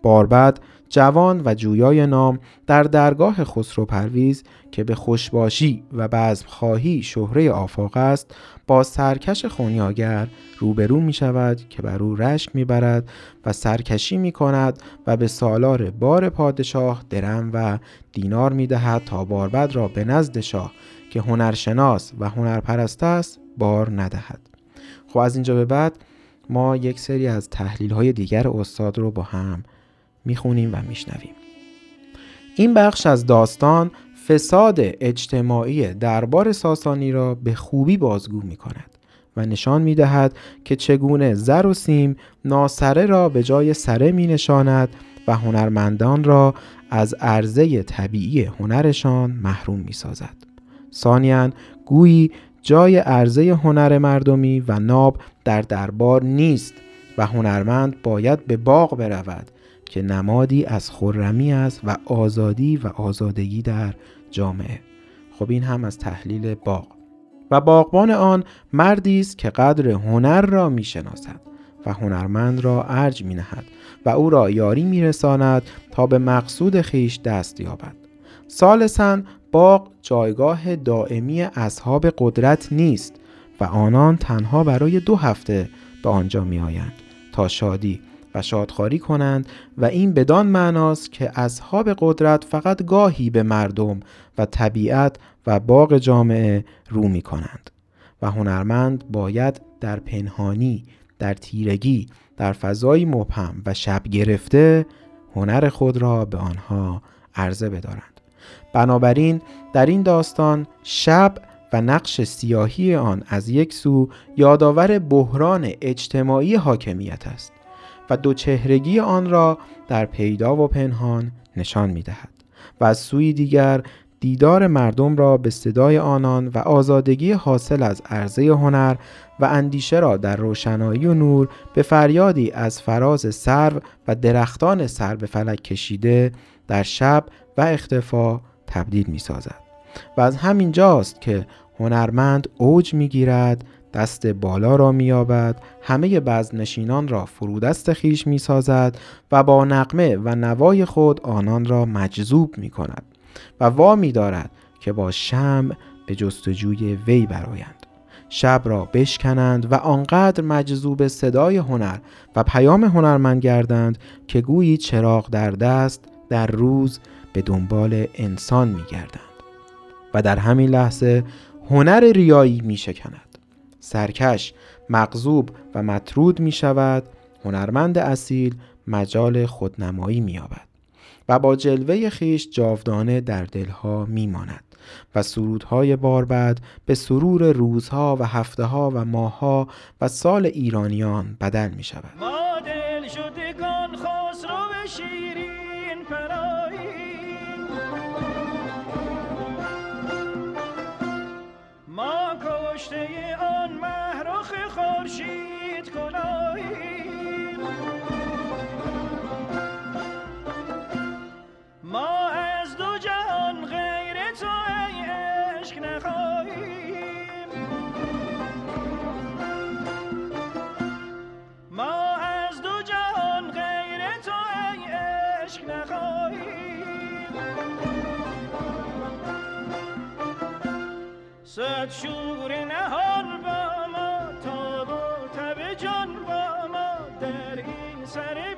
باربد جوان و جویای نام در درگاه خسرو پرویز که به خوشباشی و خواهی شهره آفاق است با سرکش خونیاگر روبرو می شود که بر او رشک می برد و سرکشی می کند و به سالار بار پادشاه درم و دینار می دهد تا باربد را به نزد شاه که هنرشناس و هنرپرست است بار ندهد. خب از اینجا به بعد ما یک سری از تحلیل های دیگر استاد رو با هم می‌خونیم و میشنویم این بخش از داستان فساد اجتماعی دربار ساسانی را به خوبی بازگو می کند و نشان می دهد که چگونه زر و سیم ناسره را به جای سره می نشاند و هنرمندان را از عرضه طبیعی هنرشان محروم می سازد. ثانیا گویی جای عرضه هنر مردمی و ناب در دربار نیست و هنرمند باید به باغ برود که نمادی از خرمی است و آزادی و آزادگی در جامعه. خب این هم از تحلیل باغ. و باغبان آن مردی است که قدر هنر را می‌شناسد و هنرمند را ارج می نهد و او را یاری می رساند تا به مقصود خیش دست یابد. سالسن باغ جایگاه دائمی اصحاب قدرت نیست و آنان تنها برای دو هفته به آنجا می آیند تا شادی. و شادخاری کنند و این بدان معناست که اصحاب قدرت فقط گاهی به مردم و طبیعت و باغ جامعه رو می کنند و هنرمند باید در پنهانی در تیرگی در فضای مبهم و شب گرفته هنر خود را به آنها عرضه بدارند. بنابراین در این داستان شب و نقش سیاهی آن از یک سو یادآور بحران اجتماعی حاکمیت است. و دو چهرگی آن را در پیدا و پنهان نشان می دهد و از سوی دیگر دیدار مردم را به صدای آنان و آزادگی حاصل از عرضه هنر و اندیشه را در روشنایی و نور به فریادی از فراز سرو و درختان سر به فلک کشیده در شب و اختفا تبدیل می سازد و از همین جاست که هنرمند اوج می گیرد دست بالا را مییابد همه نشینان را فرودست خیش می سازد و با نقمه و نوای خود آنان را مجذوب می کند و وامی دارد که با شم به جستجوی وی برایند شب را بشکنند و آنقدر مجذوب صدای هنر و پیام هنرمند گردند که گویی چراغ در دست در روز به دنبال انسان می گردند و در همین لحظه هنر ریایی می شکند سرکش مغزوب و مطرود می شود هنرمند اصیل مجال خودنمایی می یابد و با جلوه خیش جاودانه در دلها می ماند و سرودهای باربد به سرور روزها و هفته ها و ماهها و سال ایرانیان بدل می شود ما دل شدگان خسرو شیرین ما کشته مهرخ خورشید کلاییم ما از دو جهان غیر تو ای عشق نخواهیم. ما از دو جهان غیر تو ای عشق نخواهیم. صد شور نهان این سر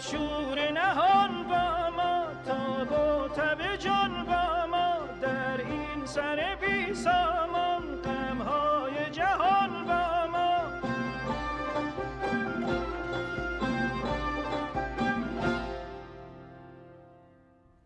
صد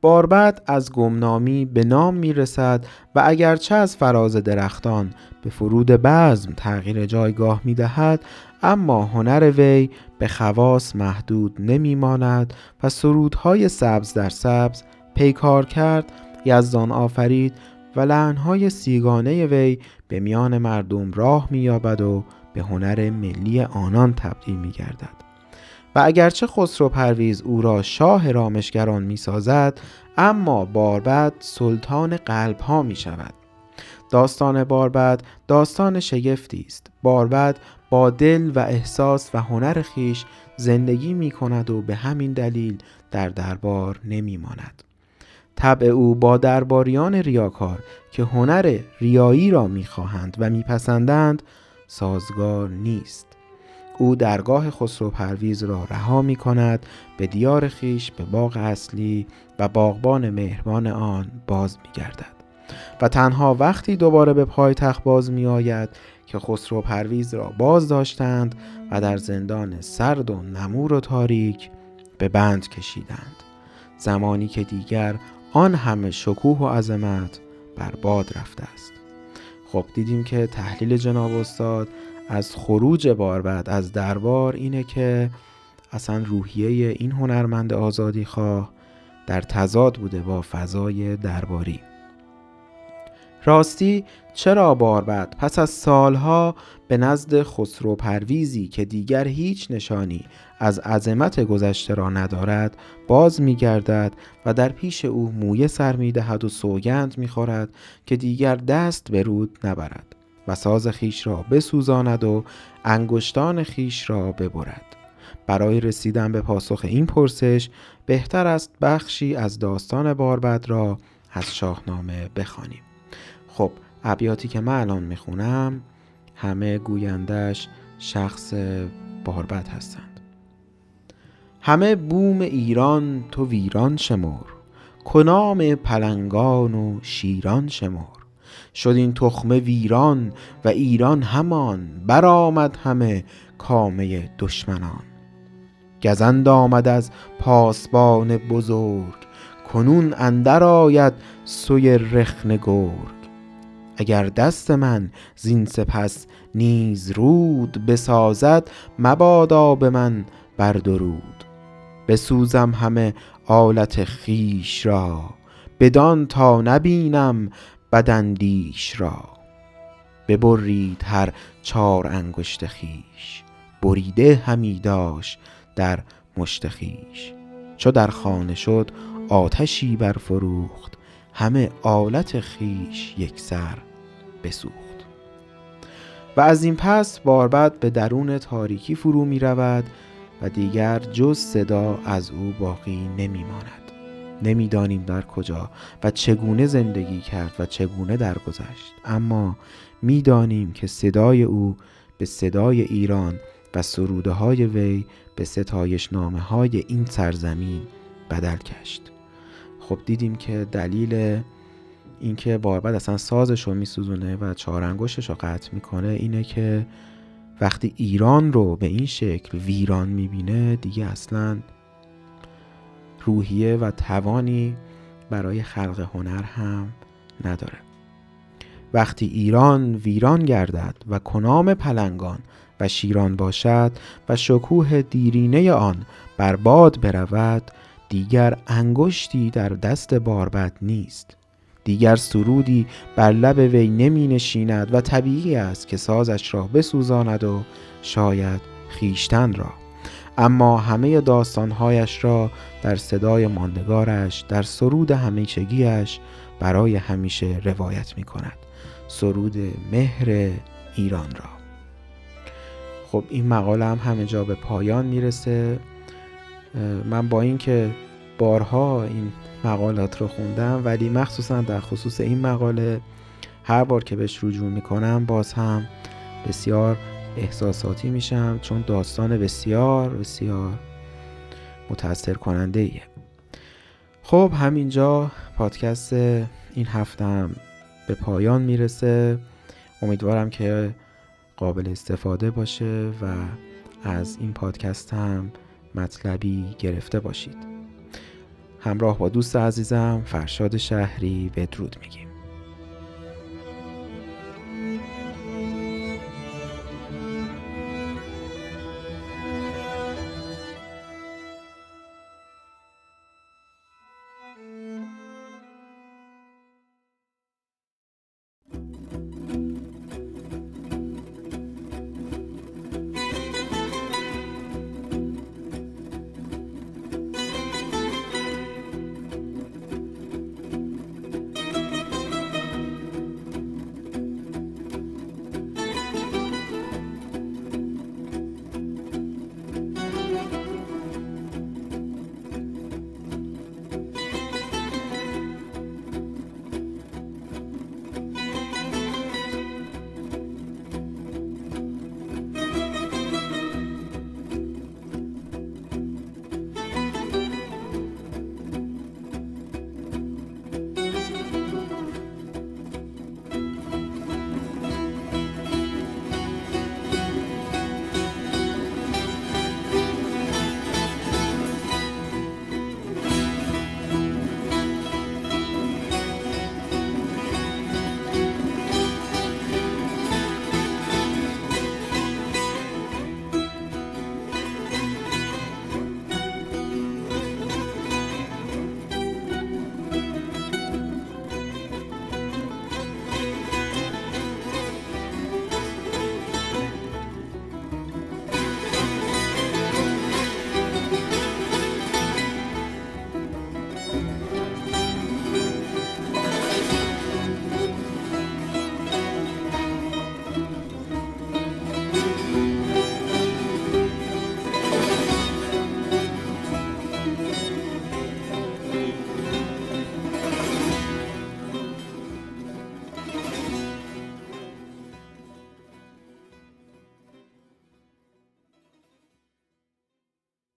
باربد از گمنامی به نام می رسد و اگرچه از فراز درختان به فرود بزم تغییر جایگاه می دهد اما هنر وی به خواص محدود نمی ماند و سرودهای سبز در سبز پیکار کرد یزدان آفرید و لعنهای سیگانه وی به میان مردم راه می یابد و به هنر ملی آنان تبدیل می گردد و اگرچه خسرو پرویز او را شاه رامشگران می سازد اما باربد سلطان قلب ها می شود داستان باربد داستان شگفتی است. باربد با دل و احساس و هنر خیش زندگی می کند و به همین دلیل در دربار نمی ماند طبع او با درباریان ریاکار که هنر ریایی را می‌خواهند و میپسندند سازگار نیست. او درگاه خسرو پرویز را رها می کند به دیار خیش به باغ اصلی و باغبان مهربان آن باز می گردد. و تنها وقتی دوباره به پایتخت باز می آید که خسرو پرویز را باز داشتند و در زندان سرد و نمور و تاریک به بند کشیدند. زمانی که دیگر آن همه شکوه و عظمت بر باد رفته است. خب دیدیم که تحلیل جناب استاد از خروج باربد از دربار اینه که اصلا روحیه این هنرمند آزادی خواه در تضاد بوده با فضای درباری. راستی چرا باربد؟ پس از سالها به نزد خسرو پرویزی که دیگر هیچ نشانی از عظمت گذشته را ندارد باز می گردد و در پیش او مویه سر می دهد و سوگند می خورد که دیگر دست به رود نبرد. و ساز خیش را بسوزاند و انگشتان خیش را ببرد. برای رسیدن به پاسخ این پرسش بهتر است بخشی از داستان باربد را از شاهنامه بخوانیم. خب ابیاتی که من الان می‌خونم همه گویندش شخص باربد هستند. همه بوم ایران تو ویران شمر کنام پلنگان و شیران شمر. شد این تخمه ویران و ایران همان برآمد همه کامه دشمنان. گزند آمد از پاسبان بزرگ کنون اندر آید سوی رخن گرگ. اگر دست من زین سپس نیز رود بسازد مبادا به من بر درود بسوزم همه آلت خیش را بدان تا نبینم بداندیش را. ببرید هر چار انگشت خیش بریده همی داشت در مشت خویش. چو در خانه شد آتشی برفروخت. همه آلت خیش یکسر بسوخت. و از این پس باربد به درون تاریکی فرو می رود و دیگر جز صدا از او باقی نمی ماند نمی‌دانیم در کجا و چگونه زندگی کرد و چگونه درگذشت. اما می‌دانیم که صدای او به صدای ایران و سروده های وی به ستایش نامه های این سرزمین بدل کشت خب دیدیم که دلیل اینکه باربد اصلا سازش رو میسوزونه و چارنگوشش رو قطع می‌کنه اینه که وقتی ایران رو به این شکل ویران می‌بینه دیگه اصلا روحیه و توانی برای خلق هنر هم نداره. وقتی ایران ویران گردد و کنام پلنگان و شیران باشد و شکوه دیرینه آن بر باد برود دیگر انگشتی در دست باربد نیست. دیگر سرودی بر لب وی نمی نشیند و طبیعی است که سازش را بسوزاند و شاید خیشتن را اما همه داستانهایش را در صدای ماندگارش در سرود همیشگیش برای همیشه روایت می کند سرود مهر ایران را. خب این مقاله هم همه جا به پایان می‌رسه. من با اینکه بارها این مقالات رو خوندم ولی مخصوصا در خصوص این مقاله هر بار که بهش رجوع می‌کنم باز هم بسیار احساساتی میشم چون داستان بسیار بسیار متاثر کننده ایه خب همینجا پادکست این هفتم به پایان می‌رسه. امیدوارم که قابل استفاده باشه و از این پادکست هم مطلبی گرفته باشید. همراه با دوست عزیزم فرشاد شهری بدرود میگیم.